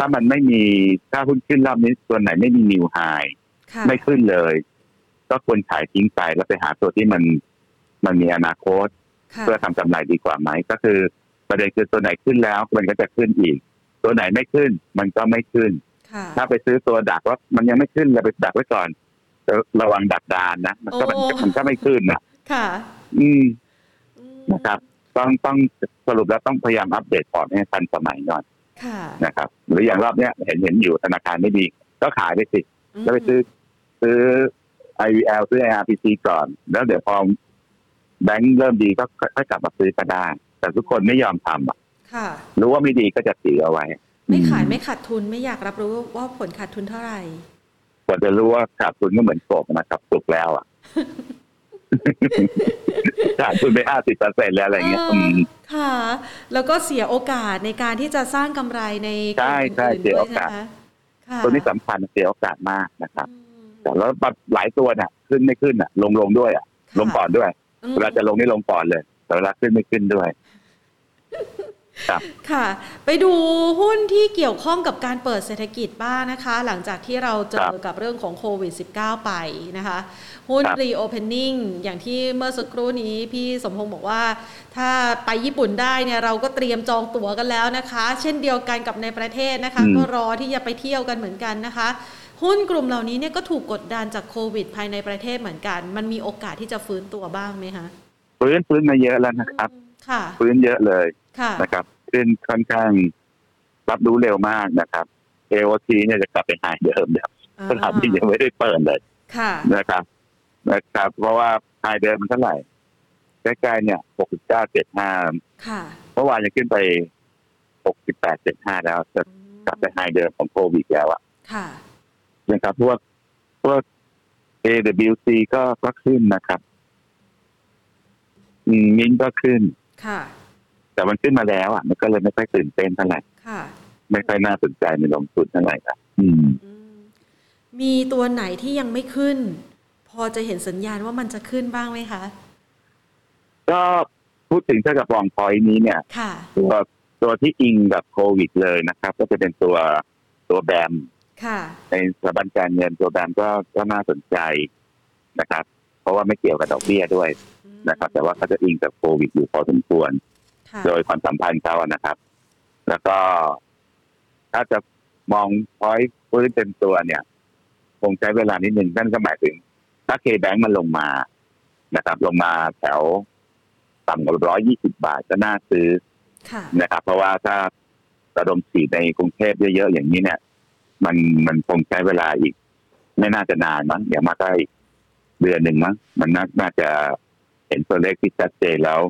ถ้ามันไม่มีถ้าหุ้นขึ้นรอบนี้ตัวไหนไม่มีนิวไฮไม่ขึ้นเลย ก็ควรขายทิ้งไปแล้วไปหาตัวที่มันมันมีอนาคต เพื่อทำกำไรดีกว่าไหมก็คือ ประเด็นคือตัวไหนขึ้นแล้วมันก็จะขึ้นอีก ตัวไหนไม่ขึ้น มันก็ไม่ขึ้นถ้าไปซื้อตัวดักว่ามันยังไม่ขึ้นเราไปดักไว้ก่อน ระวังดักดานนะมันก็มันก็ไม่ขึ้นนะค่ะ อืมนะครับ ต้องต้องสรุปแล้วต้องพยายามอัปเดตพอร์ตให้ทันสมัยหน่อยนะครับ หรืออย่างรอบเนี้ยเห็นเห็นอยู่ธนาคารไม่ดี ก็ขายไปสิแล้วไปซื้อซื้อ IVL ซื้อ IRPC ก่อน แล้วเดี๋ยวพอแบงค์เริ่มดีก็ค่อยกลับมาซื้อก็ได้ แต่ทุกคนไม่ยอมทำอะรู้ว่าไม่ดีก็จะสีเอาไว้ ไม่ขายไม่ขาดทุนไม่อยากรับรู้ว่าผลขาดทุนเท่าไหร่ กว่าจะรู้ว่าขาดทุนก็เหมือนกบนะครับสุกแล้วอะขาดทุนไปห้าสิบเปอร์เซ็นแล้วอะไรเงี้ยค่ะ แล้วก็เสียโอกาสในการที่จะสร้างกำไรในใช่ใช่เสียโอกาสตัวนี้สำคัญเสียโอกาสมากนะครับแต่แล้วหลายตัวเนี่ยขึ้นไม่ขึ้นอะ ลงลงด้วยอะ ลงก่อนด้วยเวลาจะลงนี่ลงก่อนเลย แต่เวลาขึ้นไม่ขึ้นด้วย ค่ะ ไปดูหุ้นที่เกี่ยวข้องกับการเปิดเศรษฐกิจบ้างนะคะ หลังจากที่เราเจอกับเรื่องของโควิด -19 ไปนะคะ หุ้นรีโอเพนนิ่งอย่างที่เมื่อสักครู่นี้พี่สมพงศ์บอกว่า ถ้าไปญี่ปุ่นได้เนี่ยเราก็เตรียมจองตั๋วกันแล้วนะคะ เช่นเดียวกันกับในประเทศนะคะ ก็รอที่จะไปเที่ยวกันเหมือนกันนะคะหุ้นกลุ่มเหล่านี้เนี่ยก็ถูกกดดันจากโควิด ภายในประเทศเหมือนกัน มันมีโอกาสที่จะฟื้นตัวบ้างไหมคะฟื้นฟื้นมาเยอะแล้วนะครับค่ะ ฟื้นเยอะเลยนะครับขึ้นค่อนข้างรับรู้เร็วมากนะครับ AOT เนี่ยจะกลับไปหายเดิมแบบสถานที่ยังไม่ได้เปิดเลยนะครับนะครับ เพราะว่าหายเดิมมันเท่าไหร่ใกล้ๆเนี่ยหกสิบเก้าเจ็ดห้าเมื่อวานยังขึ้นไปหกสิบแปดเจ็ดห้าแล้วจะกลับไปหายเดิมของโควิดแล้วอะนะครับพวกพวก AWC ก็ก็ขึ้นนะครับมินก็ขึ้น ค่ะ แต่มันขึ้นมาแล้วอะมันก็เลยไม่ค่อยตื่นเต้นเท่าไหร่ไม่ค่อยน่าสนใจในลงทุนเท่าไหร่ครับอืม มีตัวไหนที่ยังไม่ขึ้น พอจะเห็นสัญญาณว่ามันจะขึ้นบ้างไหมคะก็พูดถึงถ้ากับลองพอยนี้เนี่ยตัวตัวที่อิงกับโควิดเลยนะครับ ก็จะเป็นตัวตัวแบมในสถาบันการเงินตัวแบมก็ก็น่าสนใจนะครับ เพราะว่าไม่เกี่ยวกับดอกเบี้ยด้วย นะครับ แต่ว่าเขาจะอิงกับโควิดอยู่พอสมควร โดยความสัมพันธ์เขานะครับ แล้วก็ถ้าจะมองพอยฟื้นเต็มตัวเนี่ย คงใช้เวลานิดหนึ่งนั่นก็หมายถึง ถ้าเคแบงก์มันลงมานะครับ ลงมาแถวต่ำกว่าร้อยยี่สิบาทก็น่าซื้อนะครับ เพราะว่าถ้าระดมสีในกรุงเทพเยอะๆอย่างนี้เนี่ย มันมันคงใช้เวลาอีก ไม่น่าจะนานมั้งอย่างมากได้เดือนหนึ่งมั้งมันน่าจะ เห็นตัวเลขที่ชัดเจนแล้ว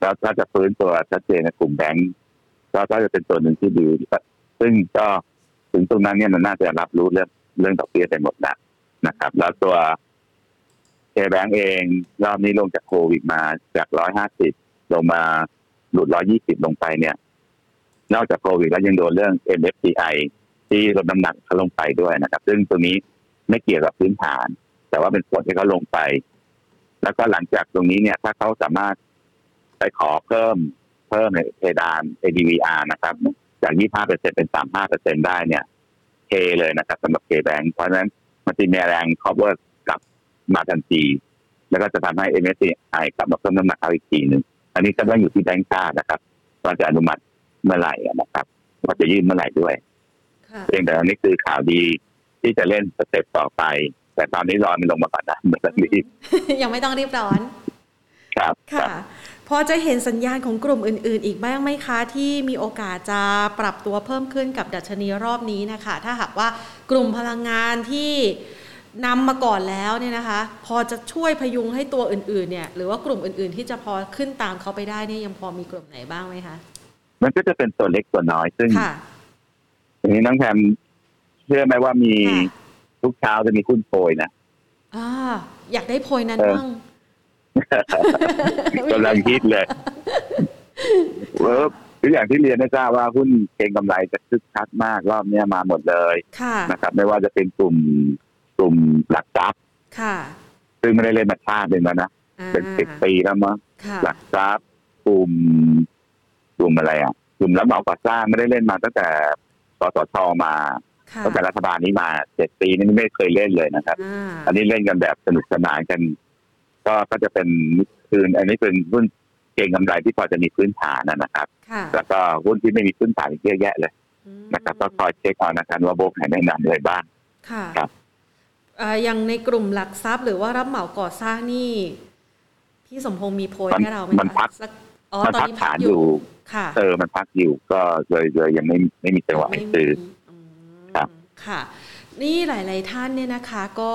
แล้วถ้าจะฟื้นตัวชัดเจนในกลุ่มแบงก์ก็จะเป็นตัวหนึ่งที่ดีซึ่งก็ถึงตรงนั้นเนี่ยมันน่าจะรับรู้เรื่องเรื่องดอกเบี้ยไปหมดแล้วนะครับ แล้วตัวเคแบงก์เองรอบนี้ลงจากโควิดมาจากร้อยห้าสิบลงมาหลุดร้อยี่สิบลงไปเนี่ย นอกจากโควิดแล้วยังโดนเรื่อง MFCI ที่ลดน้ำหนักเขาลงไปด้วยนะครับ ซึ่งตรงนี้ไม่เกี่ยวกับพื้นฐาน แต่ว่าเป็นส่วนที่เขาลงไป แล้วก็หลังจากตรงนี้เนี่ยถ้าเขาสามารถไปขอเพิ่มเพิ่มในเพดาน ADVR นะครับ จาก 25เปอร์เซ็นเป็น 35เปอร์เซ็นได้เนี่ยเทเลยนะครับสำหรับเคแบงเพราะฉะนั้นมันจะมีแรง cover กลับมาทันที แล้วก็จะทำให้ MSCI กลับมาเพิ่มน้ำหนักเอาอีกทีหนึ่งอันนี้ก็ต้องอยู่ที่แบงก์ชาตินะครับว่าจะอนุมัติเมื่อไหร่นะครับว่าจะยื่นเมื่อไหร่ด้วยเพียงแต่อันนี้คือข่าวดีที่จะเล่นสเต็ปต่อไป แต่ตอนนี้รอมันลงมาก่อนนะไม่ต้องรีบยังไม่ต้องรีบร้อน ครับค่ะ พอจะเห็นสัญญาณของกลุ่มอื่น ๆ อีกบ้างไหมคะ ที่มีโอกาสจะปรับตัวเพิ่มขึ้นกับดัชนีรอบนี้นะคะ ถ้าหากว่ากลุ่มพลังงานที่นำมาก่อนแล้วเนี่ยนะคะ พอจะช่วยพยุงให้ตัวอื่น ๆ เนี่ย หรือว่ากลุ่มอื่น ๆ ที่จะพอขึ้นตามเขาไปได้นี่ยังพอมีกลุ่มไหนบ้างไหมคะมันก็จะเป็นตัวเล็กตัวน้อยซึ่งอย่างนี้น้องแพมเชื่อไหมว่ามี ทุกเช้าจะมีคุ้นโพยนะอ่าอยากได้โพยนั้นบ้างกำลังคิดเลยเวิร์คืออย่างที่เรียนนะจ้าว่าหุ้นเก็งกำไรจะคึกคักมากรอบนี้มาหมดเลยนะครับ ไม่ว่าจะเป็นกลุ่มกลุ่มหลักทรัพย์ซึ่งไม่ได้เล่นมาชาติเลยนะเป็นสิบปีแล้วมั้งหลักทรัพย์กลุ่มกลุ่มอะไรอะกลุ่มรับเหมาก่อสร้างไม่ได้เล่นมาตั้งแต่กสชมา ตั้งแต่รัฐบาลนี้มาเจ็ดปีนี่ไม่เคยเล่นเลยนะครับ อันนี้เล่นกันแบบสนุกสนานกัน ก็ก็จะเป็นคืนอันนี้เป็นหุ้นเก่งกำไรที่พอจะมีพื้นฐานนะครับ แล้วก็หุ้นที่ไม่มีพื้นฐานเยอะแยะเลยนะครับ ก็คอยเช็คเอานะครับว่าโบกไหนแนะนำอะไรบ้างครับอย่างในกลุ่มหลักทรัพย์ หรือว่ารับเหมาก่อสร้างนี่พี่สมพงษ์มีโพยให้เราไหมมันพักมันพักฐานอยู่ เออ มันพักอยู่ ก็เลยเลยยังไม่ไม่มีจังหวะให้ซื้อ ครับค่ะ นี่หลาย ๆ ท่านเนี่ยนะคะก็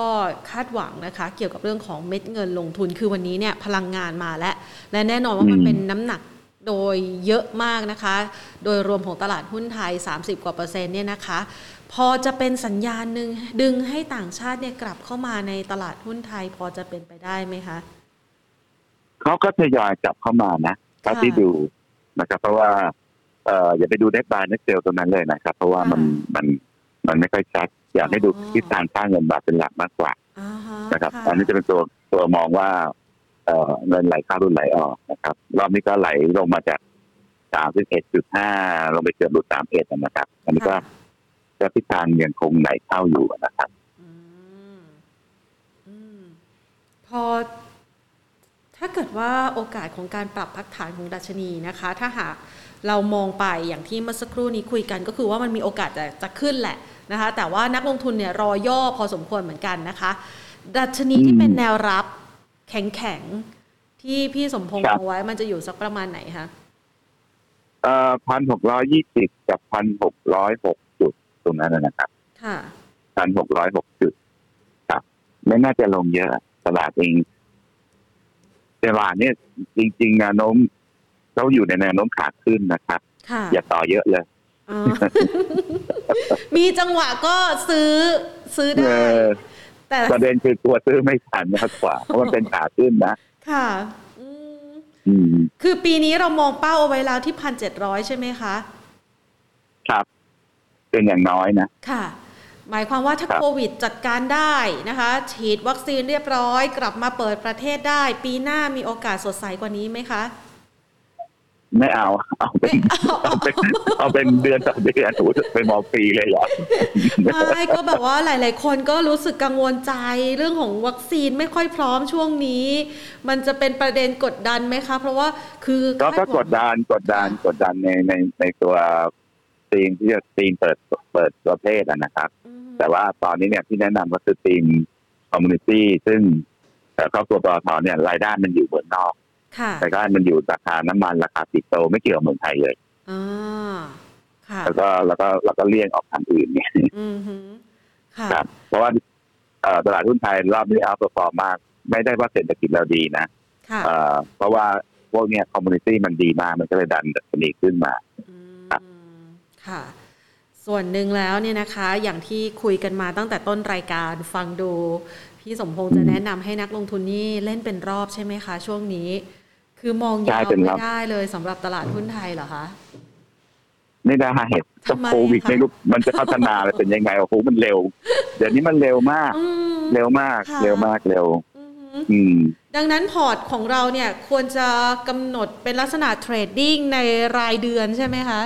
คาดหวังนะคะเกี่ยวกับเรื่องของเม็ดเงินลงทุนคือวันนี้เนี่ยพลังงานมาแล้วและแน่นอนว่ามันเป็นน้ำหนักโดยเยอะมากนะคะ โดยรวมของตลาดหุ้นไทย 30 กว่าเปอร์เซ็นต์เนี่ยนะคะ พอจะเป็นสัญญาณหนึ่งดึงให้ต่างชาติเนี่ยกลับเข้ามาในตลาดหุ้นไทย พอจะเป็นไปได้ไหมคะเขาก็ทยอยกลับเข้ามานะถ้าที่ดูนะครับ เพราะว่าเอ่ออย่าไปดูเน็ตบายเน็ตเซลตรงนั้นเลยนะครับ เพราะว่ามันมัน มันไม่ค่อยชัด อยากให้ดูทิศทางค่าเงินบาทเป็นหลักมากกว่านะครับ อันนี้จะเป็นตัวตัวมองว่าเอ่อเงินไหลเข้ารุ่นไหลออกนะครับ รอบนี้ก็ไหลลงมาจากสามสิบเอ็ดจุดห้าลงไปเกือบหลุดสามเอ็ดนะครับ อันนี้ก็ก็ทิศทางยังคงไหลเข้าอยู่นะครับพอถ้าเกิดว่าโอกาสของการปรับพักฐานของดัชนีนะคะ ถ้าหากเรามองไปอย่างที่เมื่อสักครู่นี้คุยกัน ก็คือว่ามันมีโอกาสจะจะขึ้นแหละ นะคะแต่ว่านักลงทุนเนี่ยรอย่อพอสมควรเหมือนกันนะคะ ดัชนีที่เป็นแนวรับแข็งแข็งที่พี่สมพงษ์เอาไว้มันจะอยู่สักประมาณไหนคะเอ่อพันหกร้อยยี่สิบกับพันหกร้อยหกจุดตรงนั้นนะครับ ค่ะพันหกร้อยหกจุดครับ ไม่น่าจะลงเยอะ ตลาดเองตลาดเนี่ยจริงๆแนวโน้มเขาอยู่ในแนวโน้มขาขึ้นนะครับ อย่าต่อเยอะเลย มีจังหวะก็ซื้อซื้อได้ แต่ประเด็นคือตัวซื้อไม่ทันมากกว่า เพราะมันเป็นขาขึ้นนะ ค่ะคือปีนี้เรามองเป้าเอาไว้แล้วที่พันเจ็ดร้อยใช่ไหมคะ ครับ เป็นอย่างน้อยนะ ค่ะ หมายความว่าถ้าโควิดจัดการได้นะคะ ฉีดวัคซีนเรียบร้อย กลับมาเปิดประเทศได้ ปีหน้ามีโอกาสสดใสกว่านี้ไหมคะ ไม่เอา เอาเป็นเอาเป็นเอาเป็นเดือนต่อเดือนถูไปมองปีเลยเหรอไม่ก็แบบว่าหลาย ๆ คนก็รู้สึกกังวลใจเรื่องของวัคซีนไม่ค่อยพร้อมช่วงนี้ มันจะเป็นประเด็นกดดันไหมคะ เพราะว่าคือก็กดดันกดดันกดดันในในในตัวทีมที่จะทีมเปิดเปิดประเทศนะครับ แต่ว่าตอนนี้เนี่ยที่แนะนำก็คือ theme commodity ซึ่งครอบครัวปตทเนี่ยรายได้มันอยู่เมืองนอก รายได้มันอยู่ราคาน้ำมันราคาปิโตรไม่เกี่ยวกับเมืองไทยเลยแล้วก็แล้วก็แล้วก็เลี่ยงออกทางอื่นเนี่ยครับ เพราะว่าตลาดหุ้นไทยรอบนี้ outperform มาก ไม่ได้ว่าเศรษฐกิจเราดีนะเพราะว่าพวกเนี้ย commodity มันดีมาก มันก็เลยดันดัชนีขึ้นมาค่ะ ส่วนหนึ่งแล้วเนี่ยนะคะ อย่างที่คุยกันมาตั้งแต่ต้นรายการฟังดู พี่สมพงษ์จะแนะนำให้นักลงทุนนี่เล่นเป็นรอบใช่ไหมคะ ช่วงนี้ คือมองยาวไม่ได้เลยสำหรับตลาดหุ้นไทยเหรอคะไม่ได้เหตุโควิดไม่รู้มันจะพัฒนาเป็นยังไงโอ้โหมันเร็ว เดี๋ยวนี้มันเร็วมาก เร็วมาก เร็วมากเร็วดังนั้นพอร์ตของเราเนี่ยควรจะกำหนดเป็นลักษณะ trading ในรายเดือนใช่ไหมคะ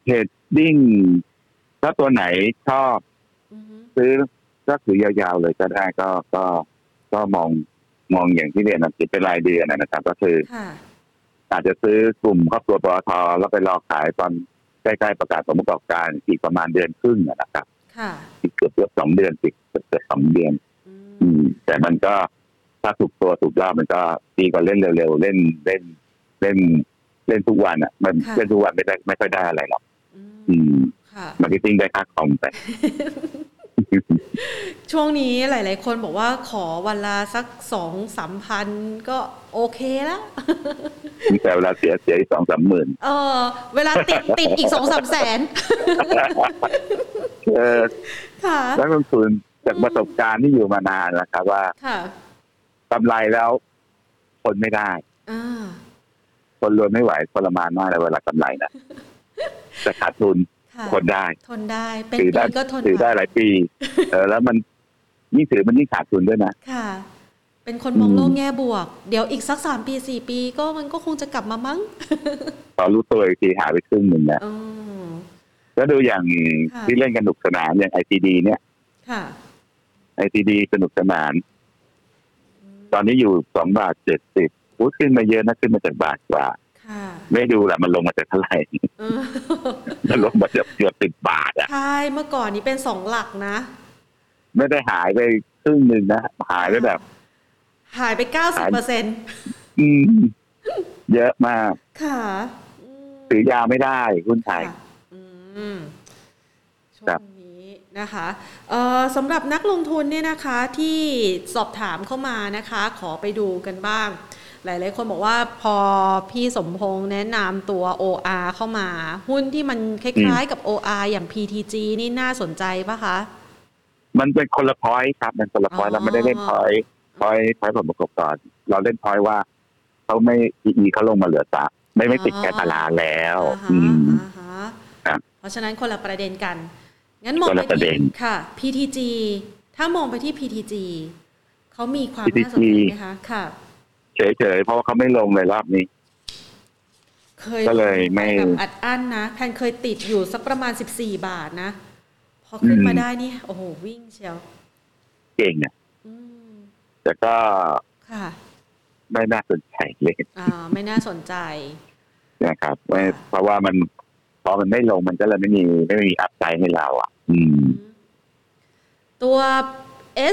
trading ถ้าตัวไหนชอบซื้อก็ถือยาวๆเลยก็ได้ก็ก็ก็มอง มองอย่างที่เรียนนะเป็นรายเดือนนะครับ ก็คืออาจจะซื้อกลุ่มครอบครัวปตทแล้วไปรอขายตอนใกล้ๆประกาศผลประกอบการอีกประมาณเดือนครึ่งนะครับอีกเกือบเกือบสองเดือนติดเกือบสองเดือน อืม แต่มันก็ถ้าถูกตัวถูกรอบมันก็ดีกว่าเล่นเร็วๆเล่นเล่นเล่นเล่นทุกวันอะ มันเล่นทุกวันไม่ได้ไม่ค่อยได้อะไรหรอกอืม marketing ได้ค่าคอมไป ช่วงนี้หลาย ๆ คนบอกว่าขอวันละสักสองสามพันก็โอเคแล้วแต่เวลาเสียเสียอีกสองสามหมื่นเออ เวลาติดติดอีกสองสามแสนเออค่ะแล้วลงทุนจากประสบการณ์ที่อยู่มานานนะครับว่าค่ะกำไรแล้วคนไม่ได้คนรวยไม่ไหวทรมานมากเลยเวลากำไรนะแต่ขาดทุน ทนได้ ทนได้ เป็นปีก็ทนถือได้หลายปี เออแล้วมันยิ่งถือมันยิ่งขาดทุนด้วยนะ ค่ะ เป็นคนมองโลกแง่บวก เดี๋ยวอีกสักสามปีสี่ปีก็มันก็คงจะกลับมามั้งตอนรู้ตัวอีกทีหายไปครึ่งหนึ่งนะแล้วดูอย่างที่เล่นกันหนุกสนานอย่างไอซีดีเนี่ย ค่ะ ไอซีดีสนุกสนาน ตอนนี้อยู่สองบาทเจ็ดสิบขึ้นมาเยอะนะขึ้นมาจากบาทกว่า ไม่ดูแหละมันลงมาจากเท่าไหร่มันลงมาจากเกือบสิบบาทอะใช่เมื่อก่อนนี้เป็นสองหลักนะ ไม่ได้หายไปครึ่งหนึ่งนะ หายไปแบบ หายไปเก้าสิบเปอร์เซ็นต์เยอะมาก ค่ะถือยาวไม่ได้หุ้นไทยช่วงนี้นะคะสำหรับนักลงทุนเนี่ยนะคะ ที่สอบถามเข้ามานะคะ ขอไปดูกันบ้าง หลายๆคนบอกว่าพอพี่สมพงษ์แนะนำตัว OR เข้ามา หุ้นที่มันคล้ายๆกับ OR อย่าง PTG นี่น่าสนใจปะคะ มันเป็นคนละพอยครับมันคนละพอยเราไม่ได้เล่นพอยพอยพอยผลประกอบการเราเล่นพอยว่าเขาไม่ PE เขาลงมาเหลือสะไม่ไม่ติดแค่ตลาดแล้ว อืมเพราะฉะนั้นคนละประเด็นกัน งั้นมองไปที่ค่ะ PTG ถ้ามองไปที่ PTG เขามีความน่าสนใจไหมคะ ค่ะ เฉยๆเพราะว่าเขาไม่ลงเลยรอบนี้ เคยก็เลยไม่แบบอัดอั้นนะแพนเคยติดอยู่สักประมาณสิบสี่บาทนะพอขึ้นมาได้นี่ โอ้โห วิ่งเชียว เก่งอะแต่ก็ค่ะ ไม่น่าสนใจเลยอ่า ไม่น่าสนใจนะครับไม่เพราะว่ามันพอมันไม่ลงมันก็เลยไม่มีไม่มีอัพไซด์ให้เราอะ อืม ตัว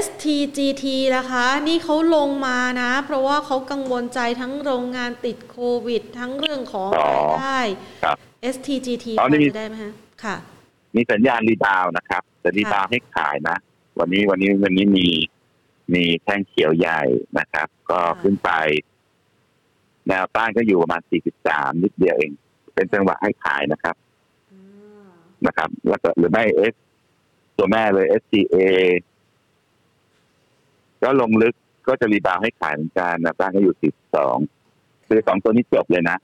STGT นะคะ นี่เขาลงมานะ เพราะว่าเขากังวลใจทั้งโรงงานติดโควิด ทั้งเรื่องของรายได้ STGT พอจะได้ไหมคะค่ะ มีสัญญาณ rebound นะครับแต่ rebound ให้ขายนะ วันนี้วันนี้วันนี้มีมีแท่งเขียวใหญ่นะครับ ก็ขึ้นไป แนวต้านก็อยู่ประมาณ 43 นิดเดียวเอง เป็นจังหวะให้ขายนะครับนะครับ แล้วก็หรือไม่ S ตัวแม่เลย STA ก็ลงลึกก็จะ rebound ให้ขายเหมือนกันนะต้านก็อยู่สิบสองคือสองตัวนี้จบเลยนะ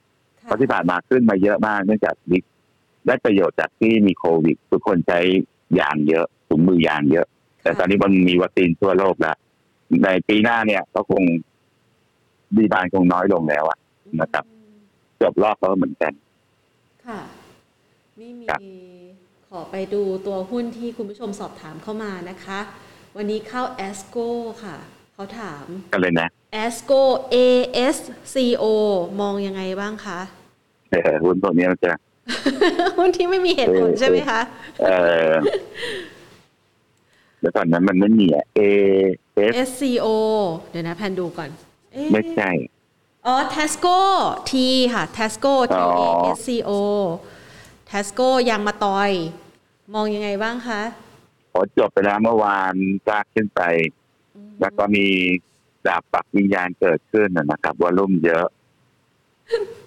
เพราะที่ผ่านมาขึ้นมาเยอะมากเนื่องจากได้ประโยชน์จากที่มีโควิด ทุกคนใช้ยางเยอะถุงมือยางเยอะ แต่ตอนนี้มันมีวัคซีนทั่วโลกแล้ว ในปีหน้าเนี่ยก็คงดีบานคงน้อยลงแล้วอะนะครับจบรอบก็เหมือนกัน ค่ะ นี่มีขอไปดูตัวหุ้นที่คุณผู้ชมสอบถามเข้ามานะคะ วันนี้เข้าแอสโกค่ะ เขาถามอะไรนะแอสโก A S C O มองยังไงบ้างคะเออหุ้นตัวนี้มันจะหุ้นที่ไม่มีเหตุผลใช่ไหมคะ เออแล้วตอนนั้นมันไม่มีอะ A S C O เดี๋ยวนะแพนดูก่อน ไม่ใช่ อ๋อ Tesco T ค่ะ Tesco T A S C O Tesco ยางมาตอย มองยังไงบ้างคะ พอจบไปแล้วเมื่อวานจ้าขึ้นไป แล้วก็มีดาบปักวิญญาณเกิดขึ้นนะครับวอลุ่มเยอะ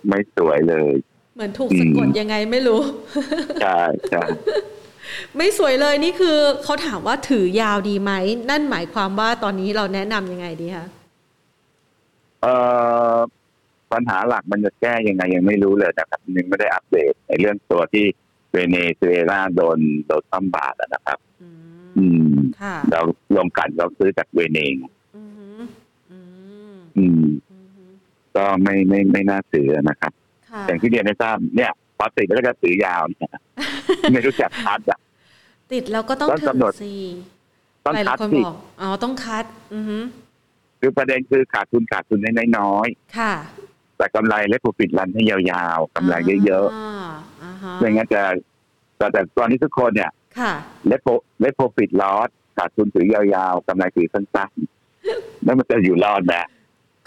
ไม่สวยเลย เหมือนถูกสะกดยังไงไม่รู้ใช่ใช่ไม่สวยเลยนี่คือเขาถามว่าถือยาวดีไหม นั่นหมายความว่าตอนนี้เราแนะนำยังไงดีคะเอ่อปัญหาหลักมันจะแก้ยังไงยังไม่รู้เลยนะครับยังไม่ได้อัปเดตในเรื่องตัวที่เวเนซุเอลาโดนโดนตั้มบาทนะครับ อืมเรารวมกันเราซื้อจากเวเนงอืม ก็ไม่ไม่ไม่น่าซื้อนะครับอย่างที่เรียนให้ทราบเนี่ยพอติดแล้วก็ซื้อยาวเนี่ยไม่รู้จักคัดอะติดแล้วก็ต้องกำหนดสิต้องคัดสิอ๋อต้องคัด อือคือประเด็นคือขาดทุนขาดทุนให้น้อยๆค่ะ แต่กำไรและผลปิดรันให้ยาวๆกำไรเยอะๆไม่งั้นจะแต่แต่ตอนนี้ทุกคนเนี่ย ค่ะเลโปเลโปฟิตลอสขาดทุนถือยาวๆกำไรถือสั้นๆแล้วมันจะอยู่รอดไหม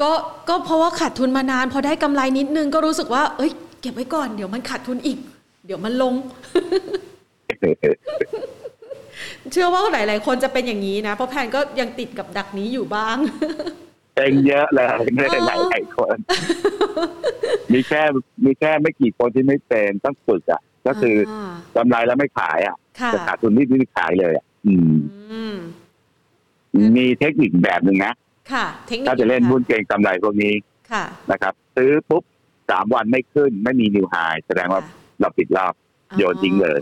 ก็ก็เพราะว่าขาดทุนมานาน พอได้กำไรนิดนึงก็รู้สึกว่า เอ้ย เก็บไว้ก่อนเดี๋ยวมันขาดทุนอีก เดี๋ยวมันลง เชื่อว่าหลาย ๆ คนจะเป็นอย่างนี้นะ เพราะแพนก็ยังติดกับดักนี้อยู่บ้างเองเยอะเลยไม่ได้หลายหลายคน มีแค่มีแค่ไม่กี่คนที่ไม่เป็นต้องฝึกอะ ก็คือกำไรแล้วไม่ขายอะ จะขาดทุนนี่ไม่ขายเลยอะอืมมีเทคนิคแบบหนึ่งนะค่ะเทคนิคถ้าจะเล่นหุ้นเก่งกำไรพวกนี้ค่ะนะครับ ซื้อปุ๊บสามวันไม่ขึ้น ไม่มีนิวไฮแสดงว่าเราปิดรอบโยนทิ้งเลย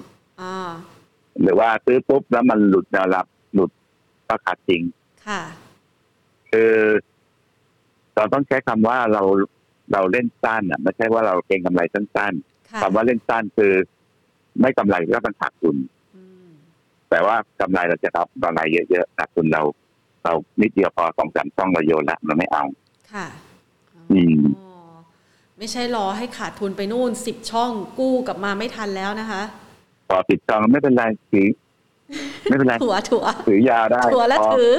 หรือว่าซื้อปุ๊บแล้วมันหลุดแนวรับหลุดก็ขาดจริง ค่ะ คือเราต้องใช้คำว่าเราเราเล่นสั้นอะไม่ใช่ว่าเราเก็งกำไรสั้นๆคำว่าเล่นสั้นคือ ไม่กำไรก็ต้องขาดทุน แต่ว่ากำไรเราจะรับกำไรเยอะๆขาดทุนเรา เรานิดเดียวพอสองสามช่องเราโยนละเราไม่เอา ค่ะอืมไม่ใช่รอให้ขาดทุนไปนู่นสิบช่องกู้กลับมาไม่ทันแล้วนะคะพอสิบช่องไม่เป็นไรถือไม่เป็นไรถัวถัวถือยาวได้ถัวแล้วถือ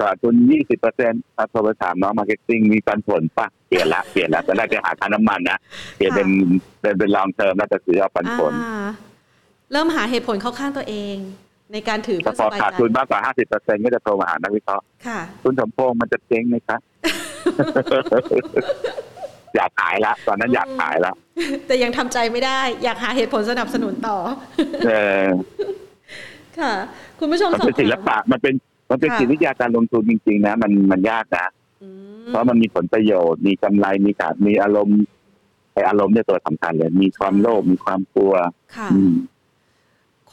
ขาดทุนยี่สิบเปอร์เซ็นต์ถ้าโทรไปถามน้อง marketing มีปันผลปะเปลี่ยนละเปลี่ยนละตอนแรกจะหาค่าน้ำมันนะเปลี่ยนเป็นเป็นเป็น long term แล้วจะซื้อเอาปันผล เริ่มหาเหตุผลเข้าข้างตัวเอง ในการถือพอขาดทุนมากกว่าห้าสิบเปอร์เซ็นต์ก็จะโทรมาหานักวิเคราะห์ค่ะ คุณสมพงษ์มันจะเจ๊งไหมคะอยากขายละตอนนั้นอยากขายละแต่ยังทำใจไม่ได้ อยากหาเหตุผลสนับสนุนต่อ เออค่ะ คุณผู้ชมมันเป็นศิลปะมันเป็นมันเป็นจิตวิทยาการลงทุนจริงๆนะมันมันยากนะเพราะมันมีผลประโยชน์ มีกำไรมีขาดมีอารมณ์ไออารมณ์เนี่ยตัวสำคัญเลย มีความโลภมีความกลัวค่ะ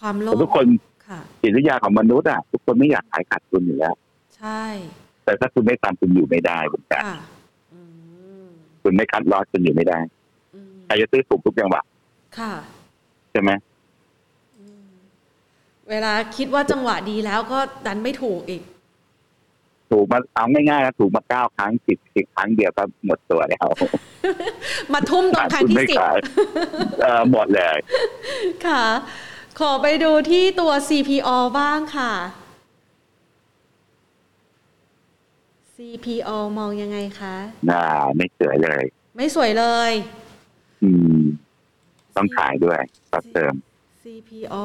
ความโลภทุกคนจิตวิทยาของมนุษย์อะทุกคนไม่อยากขายขาดทุนอยู่แล้ว ใช่ แต่ถ้าคุณไม่ตามคุณอยู่ไม่ได้คุณแต่คุณไม่คัดลอสคุณอยู่ไม่ได้ใครจะซื้อถูกทุกจังหวะค่ะใช่ไหมเวลาคิดว่าจังหวะดีแล้วก็ดันไม่ถูกอีก ถูกมาเอาง่ายๆนะถูกมาเก้าครั้งสิบสิบครั้งเดียวก็หมดตัวแล้วมาทุ่มตรงครั้งที่สิบเออหมดเลย ค่ะ ขอไปดูที่ตัว CPO บ้างค่ะ CPO มองยังไงคะน่าไม่สวยเลย ไม่สวยเลย อืม ต้องขายด้วยต่อเติม CPO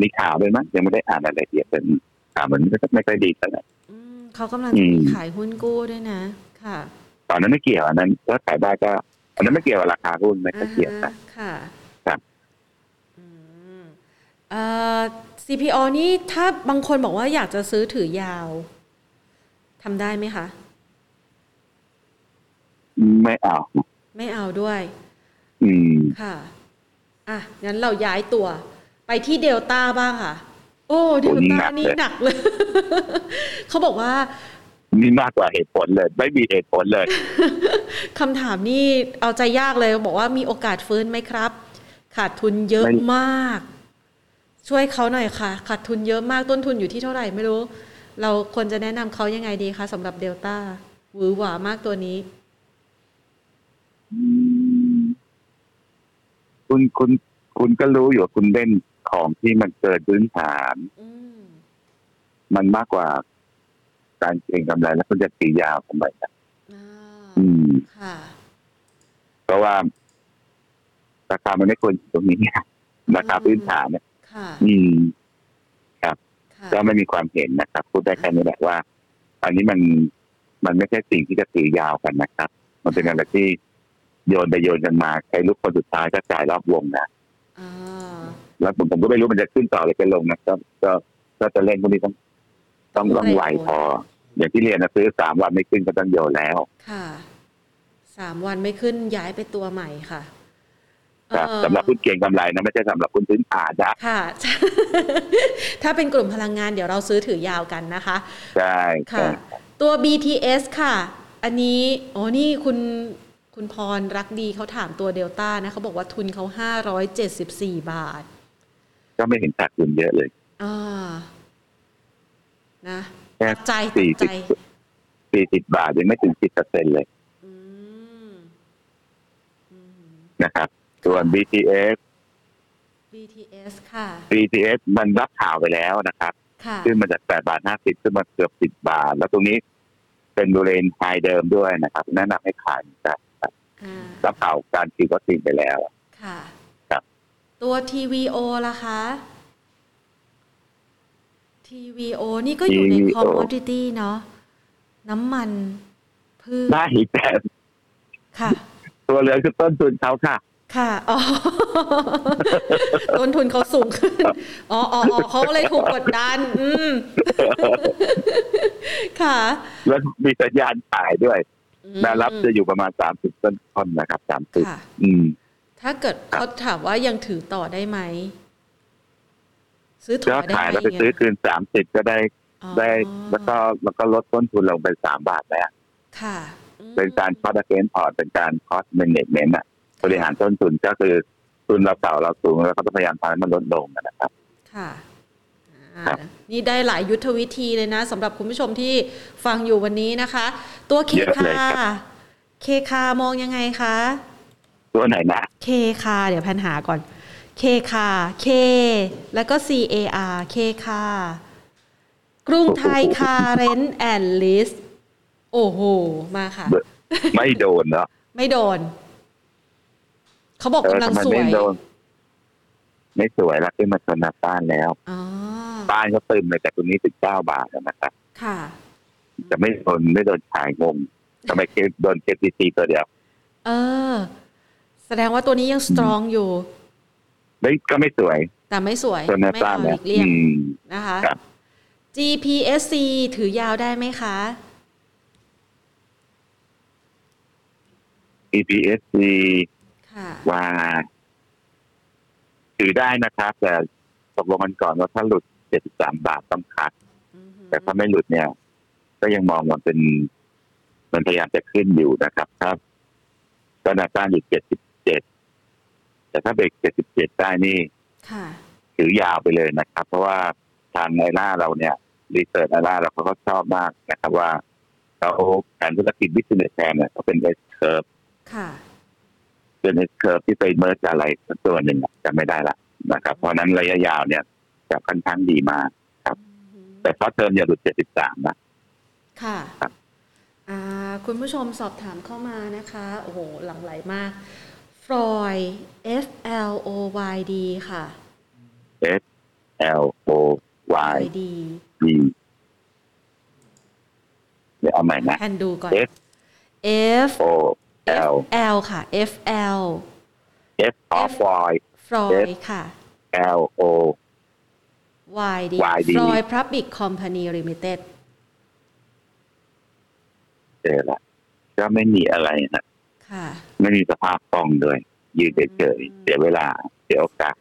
มีข่าวด้วยมั้ยยังไม่ได้อ่านรายละเอียดเป็นข่าวมันไม่ค่อยดีเท่าไหร่เขากำลังจะมีขายหุ้นกู้ด้วยนะ ค่ะ ตอนนั้นไม่เกี่ยวอันนั้นถ้าขายได้ก็ อันนั้นไม่เกี่ยวกับราคาหุ้นไม่เกี่ยวนะค่ะครับเอ่อ CPO นี่ถ้าบางคนบอกว่าอยากจะซื้อถือยาวทำได้ไหมคะ ไม่เอา ไม่เอาด้วย อืม ค่ะ อะ งั้นเราย้ายตัว ไปที่เดลต้าบ้างค่ะ โอ้เดลต้านี่หนักเลย เขาบอกว่า นี่มากกว่าเหตุผลเลย ไม่มีเหตุผลเลยคำถามนี่เอาใจยากเลย บอกว่ามีโอกาสฟื้นไหมครับ ขาดทุนเยอะมาก ช่วยเขาหน่อยค่ะ ขาดทุนเยอะมากต้นทุนอยู่ที่เท่าไหร่ไม่รู้ เราควรจะแนะนำเขายังไงดีคะสำหรับเดลต้าหวือหวามากตัวนี้ คุณคุณคุณก็รู้อยู่ว่าคุณเล่นของที่มันเกิดพื้นฐานมันมากกว่าการเก็งกำไรแล้วคุณจะตียาวทำไมนะอืมเพราะว่าราคามันไม่ควรตรงนี้ราคาพื้นฐานเนี่ย อืม ครับ ก็ไม่มีความเห็นนะครับ พูดได้แค่นี้แหละว่า อันนี้มันมันไม่ใช่สิ่งที่จะตียาวกันนะครับ มันเป็นอะไรที่โยนไปโยนกันมาใครลูกคนสุดท้ายก็จ่ายรอบวงนะแล้วผมผมก็ไม่รู้มันจะขึ้นต่อหรือจะลงนะก็ก็ก็จะเล่นพวกนี้ต้อง ต้องต้องไวพอ อย่างที่เรียนนะซื้อสามวันไม่ขึ้นก็ต้องโยนแล้ว ค่ะสามวันไม่ขึ้นย้ายไปตัวใหม่ค่ะ สำหรับคุณเก่งกำไรนะไม่ใช่สำหรับคุณพื้นฐานนะค่ะ ถ้าเป็นกลุ่มพลังงานเดี๋ยวเราซื้อถือยาวกันนะคะ ใช่ค่ะ ตัว BTS ค่ะ อันนี้อ๋อนี่คุณคุณพรรักดีเขาถามตัวเดลต้านะเขาบอกว่าทุนเขาห้าร้อยเจ็ดสิบสี่บาท ก็ไม่เห็นขาดทุนเยอะเลยอ่านะใจสี่สิบสี่สิบบาทยังไม่ถึงสิบเปอร์เซ็นเลยนะครับ ส่วน BTS BTS ค่ะ BTS มันรับข่าวไปแล้วนะครับ ค่ะขึ้นมาจากแปดบาทห้าสิบขึ้นมาเกือบสิบบาท แล้วตรงนี้เป็นบริเวณไฮเดิมด้วยนะครับ แนะนำให้ขายนะครับอ่ารับข่าวการฉีดวัคซีนไปแล้ว ค่ะ ครับ ตัว TVO ล่ะคะ TVO นี่ก็อยู่ใน commodity เนาะน้ำมันพืชได้แต่ค่ะ ตัวเหลือคือต้นทุนเขาค่ะ ค่ะอ๋อต้นทุนเขาสูงขึ้นอ๋ออ๋ออ๋อเขาเลยถูกกดดัน อืม ค่ะ แล้วมีสัญญาณขายด้วยอืมแนวรับจะอยู่ประมาณสามสิบต้นต้นนะครับสามสิบค่ะอืม ถ้าเกิดเขาถามว่ายังถือต่อได้ไหม ซื้อถก็อยได้ขายไหมแล้วไปซื้อคืนสามสิบก็ได้อ๋อได้ แล้วก็แล้วก็ลดต้นทุนลงไปสามบาทแล้ว ค่ะอืมเป็นการคอร์ดเกนพอร์ตเป็นการ cost management บริหารต้นทุนก็คือทุนเราเก่าเราสูงแล้วก็พยายามทำให้มันลดลงนะครับ ค่ะอ่าครับนี่ได้หลายยุทธวิธีเลยนะสำหรับคุณผู้ชมที่ฟังอยู่วันนี้นะคะ ตัวเคเยอะคาเลยครับเคคามองยังไงคะตัวไหนนะเคคาเดี๋ยวแพนหาก่อนเคคาเคแล้วก็ C A R เคคากรุงไทยคาเรนแอนด์ลิสโอ้โห มาค่ะ ไม่โดนเนาะไม่โดน เขาบอกเออกำลังทำไมสวไม่ยโดนไม่สวยแล้วขึ้นมาชนหน้าต้านแล้วอ๋อต้านก็ตึมเลยแต่ตัวนี้สิบเก้าบาทนะครับค่ะ จะไม่โดนไม่โดนขายงงทำไมเคโดนเคซีซีตัวเดียว เออ แสดงว่าตัวนี้ยังสตรองอยู่ไม่ก็ไม่สวย แต่ไม่สวยชนหน้าไม่ต้านเอาหเนี่ลียกเลี่ยงอืมนะคะครับ GPSC ถือยาวได้ไหมคะ EPSC ค่ะ ว่าถือได้นะครับ แต่ตกลงกันก่อนว่าถ้าหลุด73บาทต้อง cut อือหือแต่ถ้าไม่หลุดเนี่ย ก็ยังมองว่าเป็น มันพยายามจะขึ้นอยู่นะครับครับก็แนวต้านอยู่77แต่ถ้าเบรก77ได้นี่ค่ะถือยาวไปเลยนะครับ เพราะว่าทาง AIRA เราเนี่ย research AIRA เราเขาก็ชอบมากนะครับว่าเขาแผนธุรกิจ business plan เนี่ยเขาเป็น S curve ค่ะ เป็น S curve ที่ไปเมิร์จอะไรสักตัวหนึ่งอะจำไม่ได้ละนะครับ เพราะฉะนั้นระยะยาวเนี่ยจะค่อนข้างดีมากแต่ฟอสเทอมอย่าหลุด73นะค่ะครับอ่าคุณผู้ชมสอบถามเข้ามานะคะ โอ้โห หลังไหลมากฟรอย F L O Y D ค่ะ S L O Y D D เดี๋ยวเอาใหม่นะแพนดูก่อน F F O L L ค่ะ F L F of Y ฟรอยค่ะ L O Y D YD ฟรอย Public Company Limited เจอละก็ไม่มีอะไรนะค่ะ ไม่มีสภาพคล่องด้วยยืนเฉยๆเสียเวลาเสียโอกาส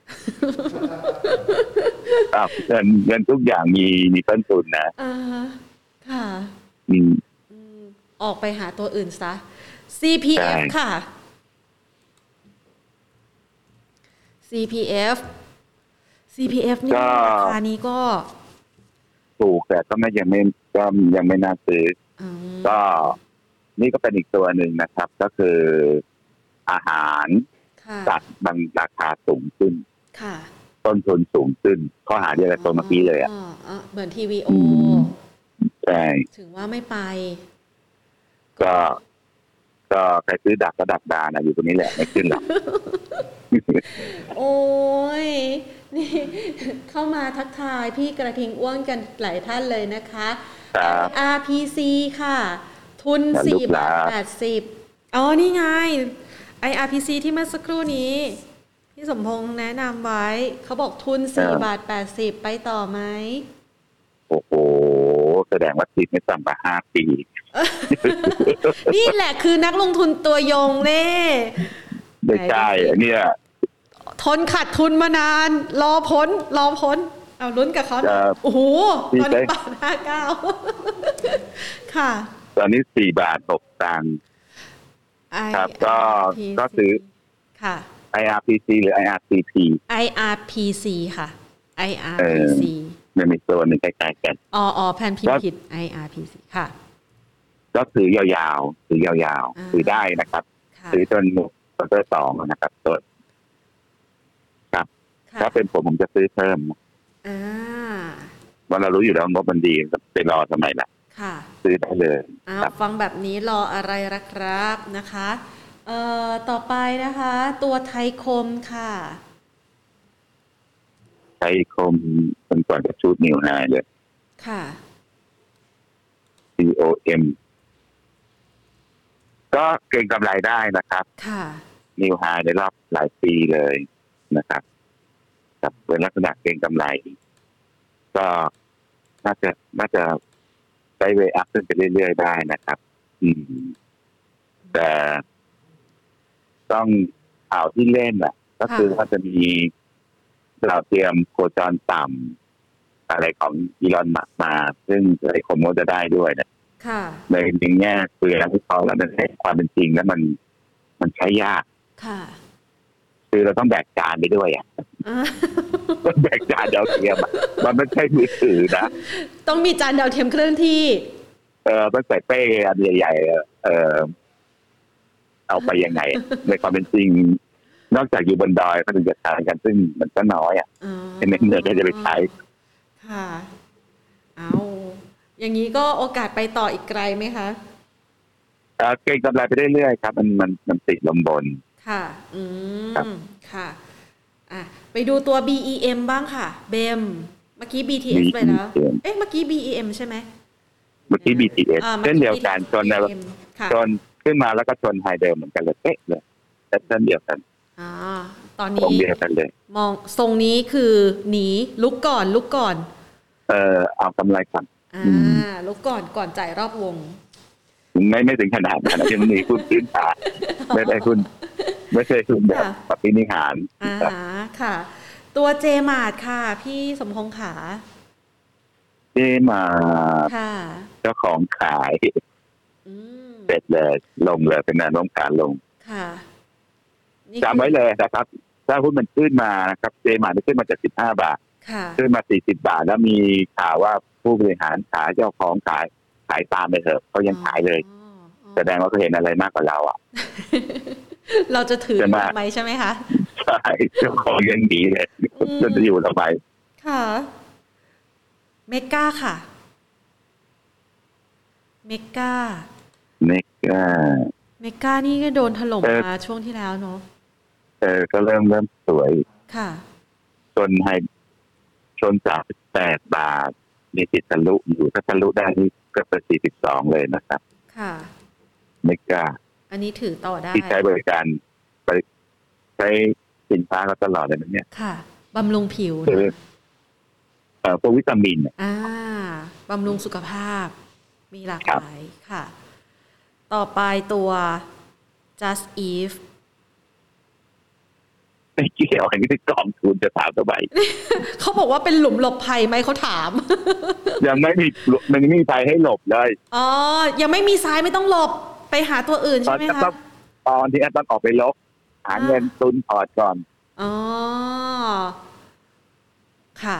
อ้าวเงินเงินทุกอย่างมีมีต้นทุนนะอ่าฮะค่ะอืมอืมออกไปหาตัวอื่นซะ CPF ใช่ค่ะ CPF CPF นี่ก็ราคานี้ก็ ถูกแต่ก็ไม่ยังไม่ก็ยังไม่น่าซื้ออืมก็นี่ก็เป็นอีกตัวหนึ่งนะครับ ก็คืออาหารค่ะสัตว์มันราคาสูงขึ้น ค่ะ ต้นทุนสูงขึ้น ข้อหาเดียวกับตัวเมื่อกี้เลยอะอ๋อเหมือน TVO อืมใช่ถึงว่าไม่ไป ก็ ก็ใครซื้อดักก็ดักดานอะอยู่ตรงนี้แหละไม่ขึ้นหรอกโอ้ยนี่เข้ามาทักทายพี่กระทิงอ้วนกันหลายท่านเลยนะคะครับ RPC ค่ะ ทุนแล้วลูก4บาทหลาน80อ๋อ นี่ไง IRPC ที่เมื่อสักครู่นี้ พี่สมพงษ์แนะนำไว้ เขาบอกทุน4บาท80ไปต่อไหม โอ้โห แสดงว่าติดไม่ต่ำกว่าห้าปี นี่แหละคือนักลงทุนตัวยงเน่ไม่ใช่อันเนี่ยทนขาดทุนมานาน รอพ้น รอพ้น เอาลุ้นกับเขาหน่อยครับโอ้โหพี่ตอนนี้ได้บาทห้าเก้าค่ะ ตอนนี้สี่บาทหกตังค์ครับก็ IRPC ก็ซื้อค่ะ IRPC หรือ IRCP IRPC ค่ะเอ IRPC มันมีตัวหนึ่งใกล้ๆกัน อ๋ออ๋อแพนพิมครัพ์บผิด IRPC ค่ะ ก็ถือยาวๆถือยาวอ่าๆถือได้นะครับค่ะถือจนควอเตอร์สองนะครับตัวค่ะถ้าเป็นผมผมจะซื้อเพิ่มอ่าวันเรารู้อยู่แล้วงบมันดีไปรอทำไมล่ะค่ะซื้อได้เลยฟังแบบนี้รออะไรละครับนะคะเอ่อต่อไปนะคะ ตัวไทยคมค่ะ ไทยคมเป็นก่อนจะชูดนิวไฮเลยค่ะ COM ก็เก่งกำไรได้นะครับ ค่ะ นิวไฮในรอบหลายปีเลยนะครับกับเป็นลักษณะเก่งกำไร ก็น่าจะน่าจะได้เวอัพขึ้นไปเรื่อยๆได้นะครับ อืม แต่ต้องข่าวที่เล่นอะ ก็คือว่าจะมีเราเตรียมโคจรต่ำอะไรของอีลอนมักมา ซึ่งไอคมก็จะได้ด้วยนะ ในในแง่เปลือกที่เขาแล้วในความเป็นจริงแล้วมันมันใช้ยากค่ะ คือเราต้องแบกจานไปด้วยอะต้องแบกจานดาวเทียมมันไม่ใช่มือถือนะต้องมีจานดาวเทียมเคลื่อนที่ เออมันใส่เป้อันใหญ่ๆเออเอาไปยังไง ในความเป็นจริง นอกจากอยู่บนดอยก็ถึงจะทานกันซึ่งมันก็น้อยอะเป็นเงินก็จะไปใช้ค่ะ เอา อย่างนี้ก็โอกาสไปต่ออีกไกลไหมคะเก่งกำไรไปเรื่อยๆครับ มันมันมันติดลมบน ค่ะ อืมค่ะอะไปดูตัว BEM บ้างค่ะเบมเมื่อกี้ BTS ไปแล้ว เอ๊ะเมื่อกี้ BEM ใช่ไหมเมื่อกี้ BTS เช่นเดียวกันจนจนขึ้นมาแล้วก็ชนไฮเดิมเหมือนกันเลยเป๊ะเลยเช่นเดียวกันอ่าตอนนี้เดียวกันเลย มองทรงนี้คือหนีลุกก่อนลุกก่อน เออเอากำไรก่อน อ่าลุกก่อนก่อนจ่ายรอบวง ไม่ไม่ถึงขนาดนั้นยังมีคุณพื้นฐานไม่ได้คุณ ไม่ใช่คุณแบบปฏินิหารอ่าค่ะ ตัวเจมาดค่ะ พี่สมพงษ์ขาเจมาดค่ะเจ้าของขายเสร็จเลยลงเลยเป็นแนวโน้มการลงค่ะจำไว้เลยนะครับ ถ้าหุ้นมันขึ้นมาครับเจมาขึ้นมาจากสิบห้าบาทขึ้นมาสี่สิบาท แล้วมีข่าวว่า ผู้บริหารขายเจ้าของขายขายตามไปเถอะเขายังขายเลย แสดงว่าเขาเห็นอะไรมากกว่าเราอะ เราจะถือทำไมใช่ไหมคะใช่เจ้าของยังดีเลยจะอยู่ทำไมค่ะ เมกาค่ะ MEGA MEGA MEGA นี่ก็โดนถล่มมาช่วงที่แล้วเนาะเออก็เริ่มเริ่มสวย ค่ะ จนให้ชนจากแปดบาท มีติดทะลุอยู่ถ้าทะลุได้นี่ก็เป็นสี่สิบสองเลยนะครับ ค่ะ ไม่กล้า อันนี้ถือต่อได้ที่ใช้บริการใช้สินค้าก็ตลอดเลยนะเนี่ย ค่ะบำรุงผิวเอ่อพวกวิตามินอ่าบำรุงสุขภาพ มีหลากหลายค่ะ ต่อไปตัว just eve ไม่เกี่ยวอันนี้กองทุนจะถามทำไมเขาบอกว่าเป็นหลุมหลบภัยไหมเขาถาม ยังไม่มีมันไม่มีภัยให้หลบเลยอ๋อยังไม่มีซ้ายไม่ต้องหลบไปหาตัวอื่นใช่ไหมคะตอนที่แอปต้องออกไปลบหาเงินตุนพอร์ตก่อนอ๋อค่ะ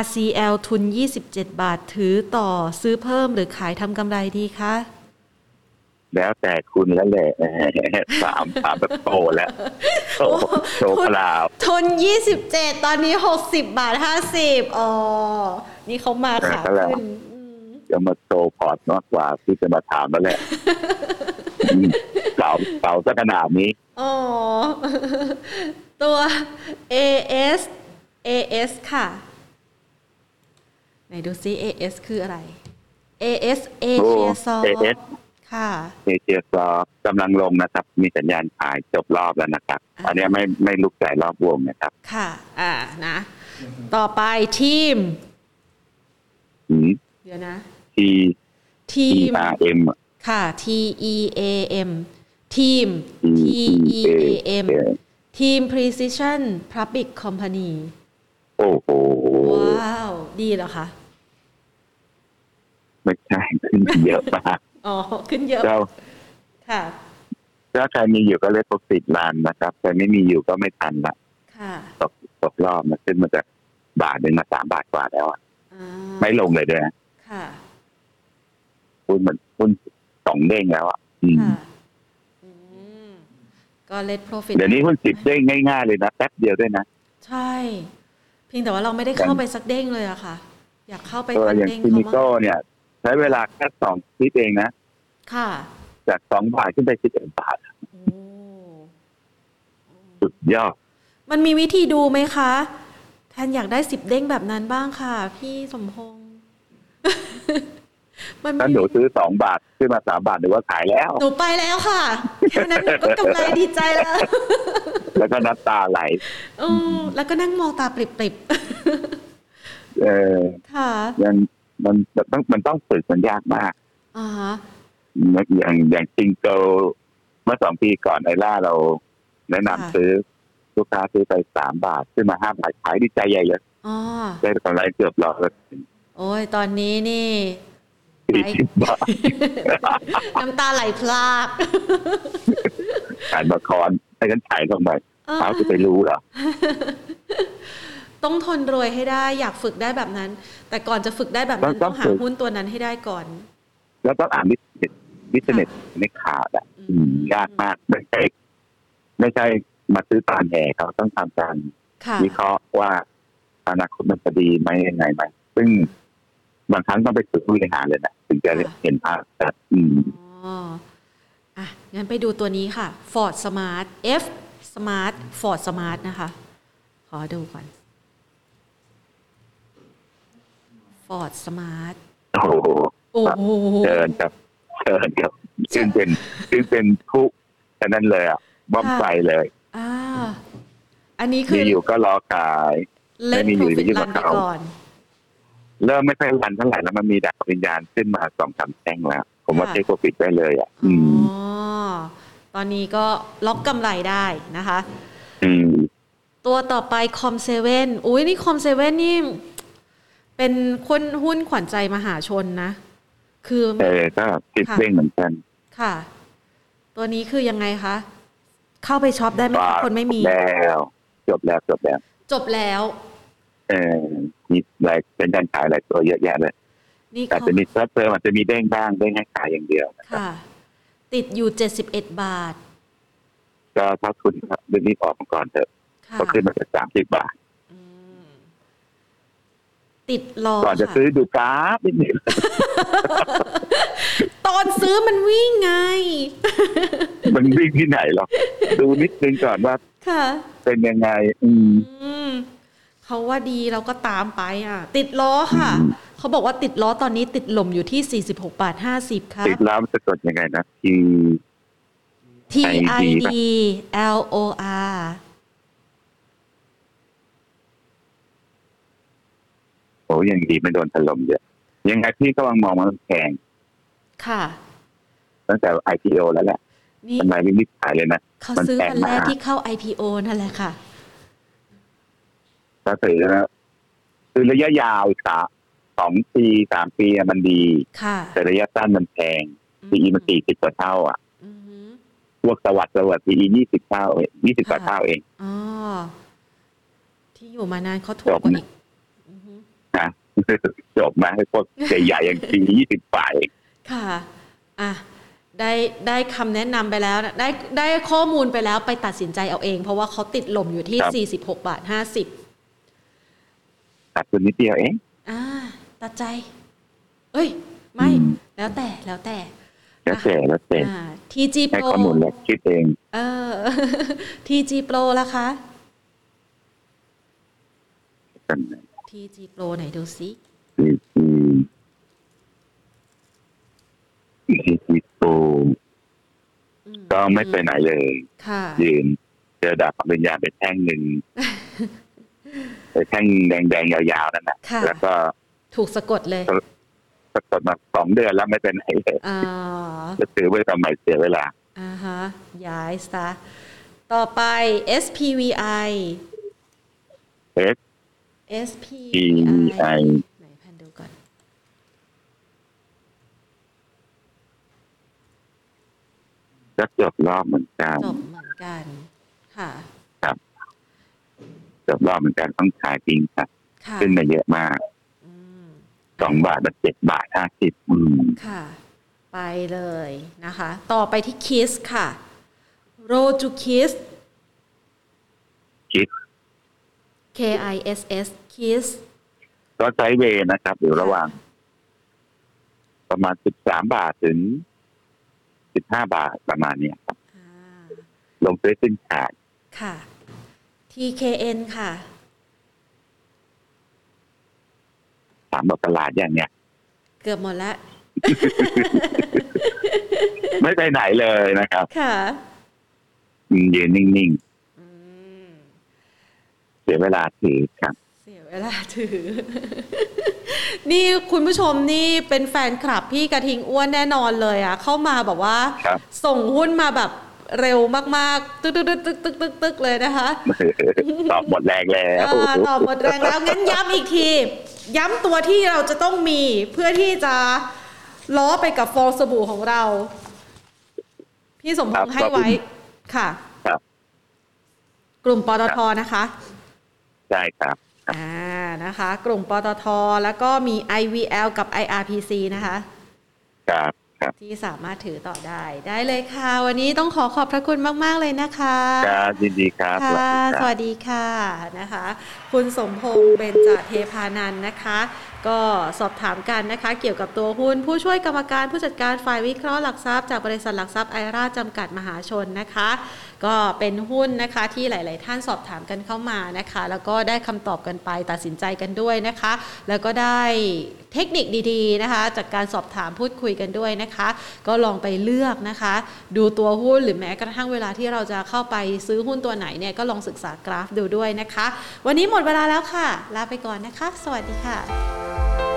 RCL ทุน 27 บาทถือต่อซื้อเพิ่มหรือขายทำกำไรดีคะ แล้วแต่คุณแล้วแหละสามสามแบบโตแล้วโตโตเปล่าทุนยี่สิบเจ็ดตอนนี้หกสิบบาทห้าสิบอ๋อ นี่เขามาขาขึ้นจะมาโตพอร์ตมากกว่าที่จะมาถามแล้วแหละเก่าเก่าสักขนาดนี้อ๋อ ตัว AS AS ค่ะ ไหนดูซิ AS คืออะไร AS Asia Soft ค่ะ เอเชียซอกำลังลงนะครับ มีสัญญาณขายจบรอบแล้วนะครับอันนี้ไม่ไม่ลุกใส่รอบวงนะครับ ค่ะ อ่านะ ต่อไปทีมเดี๋ยวนะทีทีมเอ็มค่ะ T E A M ทีม T E A M ทีม Precision Public Company โอ้โห ว้าว ดีเหรอคะ ไม่ใช่ขึ้นเยอะมาก อ๋อ ขึ้นเยอะค่ะถ้าใครมีอยู่ก็เรียกตกสิดลานนะครับใครไม่มีอยู่ก็ไม่ทันละค่ะตกตกรอบนะขึ้นมาจากบาทหนึ่งมาสามบาทกว่าแล้วอะไม่ลงเลยด้วยค่ะหุ้นเหมือนหุ้นสองเด้งแล้วอะอืมก็ let profit เดี๋ยวนี้หุ้นสิบเด้งง่ายๆเลยนะแป๊บเดียวด้วยนะ ใช่ เพียงแต่ว่าเราไม่ได้เข้าไปสักเด้งเลยอะค่ะ อยากเข้าไปตัวอย่างซิมิโก้เนี่ย ใช้เวลาแค่สองอาทิตย์เองนะ ค่ะจากสองบาทขึ้นไปสิบเอ็ดบาทสุดยอด มันมีวิธีดูไหมคะ แทนอยากได้สิบเด้งแบบนั้นบ้างค่ะ พี่สมพงษ์ถ้าหนูซื้อสองบาทขึ้นมาสามบาทหนูว่าขายแล้ว หนูไปแล้วค่ะแค่นั้นหนูก็กำไรดีใจแล้ว แล้วก็น้ำตาไหลอือแล้วก็นั่งมองตาปริบๆเออค่ะยังมันต้องมันต้องฝึกมันยากมากอ่าฮะ อย่างอย่างจิงเกิลเมื่อสองปีก่อนไอล่าเรา แนะนำซื้อลูกค้าซื้อไปสามบาทขึ้นมาห้าบาทขายดีใจใหญ่เลยได้กำไรเกือบร้อยโอ้ยตอนนี้นี่ สี่สิบบาทน้ำตาไหลพลากขายมาคอนให้ฉันขายทำไมเขาจะไปรู้เหรอ ต้องทนรวยให้ได้ อยากฝึกได้แบบนั้น แต่ก่อนจะฝึกได้แบบนั้นต้องหาหุ้นตัวนั้นให้ได้ก่อน แล้วต้องอ่านวิ ทยวิทยาในขาดอะยากมากไม่ใช่ไม่ใช่มาซื้อตามแห่เขาต้องทำการวิเคราะห์ว่าอนาคตมันจะดีไหมยังไงไหมซึ่งบางครั้งต้องไปฝึกผู้บริหารเลยนะถึงจะเห็นภาพแต่อืมอ๋ออะงั้นไปดูตัวนี้ค่ะ Ford Smart F Smart Ford Smart นะคะ ขอดูก่อน Ford Smart โอ้โหโอ้โหเชิญครับ เชิญครับซึ่งเป็นซึ่งเป็นผู้แค่นั้นเลยอะบ้อมไฟเลยอ่าอันนี้คืออยู่ก็รอขายไม่มีอยู่ที่มาเขาเริ่มไม่ค่อยรันเท่าไหร่แล้วมันมีดักวิญญาณขึ้นมาสองสามแท่งแล้ว ผมว่าเทคโปรฟิตได้เลยอะอ๋อตอนนี้ก็ล็อกกำไรได้นะคะ อืมตัวต่อไป COM7 อุ้ยนี่ COM7 นี่ เป็นคนหุ้นขวัญใจมหาชนนะ คือเออก็ติดเด้งเหมือนกันค่ะ ตัวนี้คือยังไงคะเข้าไปช็อปได้ไหมคนไม่มีแล้วจบแล้วจบแล้ว จบแล้ว เออมีหลายเป็นการขายหลายตัวเยอะแยะเลยแต่จะมีเพิ่มอาจจะมีเด้งบ้างเด้งให้ขายอย่างเดียวค่ะ ติดอยู่เจ็ดสิบเอ็ดบาทก็ถ้าคุณครับเรื่องนี้ออกมาก่อนเถอะก็ขึ้นมาจากสามสิบบาท ติดรอก่อนจะซื้อดูกราฟนิดนึงตอนซื้อมันวิ่งไง มันวิ่งที่ไหนหรอดูนิดนึงก่อนว่าค่ะ เป็นยังไง อืมเขาว่าดีเราก็ตามไปอะ ติดล้อค่ะ เขาบอกว่าติดล้อตอนนี้ติดลมอยู่ที่46บาท50ครับติดล้อมันจะกดยังไงนะ T T I D L O R โอ้ยังดีไม่โดนถล่มเยอะยังไงพี่ก็วังมองมันแพงค่ะ ตั้งแต่ IPO แล้วแหละทำไมไม่รีบขายเลยนะเขาซื้อวันแรกที่เข้า IPO นั่นแหละค่ะก็ถือนะคือระยะยาวสาสองปีสามปีมันดีแต่ระยะสั้นมันแพงปีมันสี่สิบกว่าเท่า อะพวกสวัสดิ์สวัสดิ์ปียี่สิบเท่ายี่สิบกว่าเท่าเองอ๋อที่อยู่มานานเขาถูกกว่าอีกนะ จบมาให้พวกใหญ่ๆอย่างปียี่สิบฝ่ายค่ะอะได้ได้คำแนะนำไปแล้ว ได้ได้ข้อมูลไปแล้วไปตัดสินใจเอาเอง เพราะว่าเขาติดลมอยู่ที่สี่สิบหกบาทห้าสิบตัดตัวนิดเดียวเองอ่าตัดใจ เอ้ย ไม่ แล้วแต่แล้วแต่แล้วแต่แล้วแต่ทีจีโปรข้อมูลแล้วคิดเอง เออทีจีโปรล่ะคะ ทีจีโปรไหนดูซิทีจีทีจีโปรก็ไม่ไปไหนเลยยืนเจอดาบปริญญาเป็นแท่งหนึ่งแท่งแดงๆยาวๆนั่นนะแล้วก็ถูกสะกดเลย สะกดมาสองเดือนแล้วไม่เป็นไรเลยจะซื้อไว้ทำไมเสียเวลาอ่าฮะย้ายซะ ต่อไป SPVI S SPVI ไหนพันดูก่อน ก็จบรอบเหมือนกันจบเหมือนกัน ค่ะจบรอบเหมือนกันต้องขายจริงครับ ขึ้นมาเยอะมากสองบาทมาเจ็ดบาทห้าสิบค่ะ ไปเลยนะคะ ต่อไปที่คิสค่ะ โรจูคิสคิส K I S S คิสก็ไซเวย์นะครับ อยู่ระหว่าง ประมาณสิบสามบาทถึงสิบห้าบาทประมาณนี้ครับลงซื้อขึ้นขาดค่ะ TKN ค่ะสามบอกตลาดอย่างเนี้ยเกือบหมดแล้วไม่ไปไหนเลยนะครับ ค่ะยืนนิ่งๆเสียเวลาถือครับ เสียเวลาถือ นี่คุณผู้ชมนี่เป็นแฟนคลับพี่กระทิงอ้วนแน่นอนเลยอะ เข้ามาแบบว่า ส่งหุ้นมาแบบเร็วมากๆ ตึกตึกตึกตึกตึกตึกตึกเลยนะคะ ตอบหมดแรงแล้วตอบหมดแรงแล้ว งั้นย้ำอีกที ย้ำตัวที่เราจะต้องมีเพื่อที่จะล้อไปกับฟองสบู่ของเรา พี่สมพงษ์ให้ไว้ค่ะ ครับ กลุ่มปตทนะคะ ใช่ครับอ่านะคะ กลุ่มปตทแล้วก็มี IVL กับ IRPC นะคะครับที่สามารถถือต่อได้ ได้เลยค่ะ วันนี้ต้องขอขอบพระคุณมาก ๆ เลยนะคะครับยินดีครับค่ะสวัสดีค่ะนะคะ คุณสมพงษ์เบญจเทพานันนะคะ ก็สอบถามกันนะคะ เกี่ยวกับตัวหุ้น ผู้ช่วยกรรมการผู้จัดการฝ่ายวิเคราะห์หลักทรัพย์จากบริษัทหลักทรัพย์ไอราจำกัดมหาชนนะคะ ก็เป็นหุ้นนะคะที่หลาย ๆ ท่านสอบถามกันเข้ามานะคะ แล้วก็ได้คำตอบกันไปตัดสินใจกันด้วยนะคะ แล้วก็ได้เทคนิคดีๆนะคะ จากการสอบถามพูดคุยกันด้วยนะคะ ก็ลองไปเลือกนะคะ ดูตัวหุ้นหรือแม้กระทั่งเวลาที่เราจะเข้าไปซื้อหุ้นตัวไหนเนี่ยก็ลองศึกษากราฟดูด้วยนะคะ วันนี้หมดเวลาแล้วค่ะ ลาไปก่อนนะคะ สวัสดีค่ะ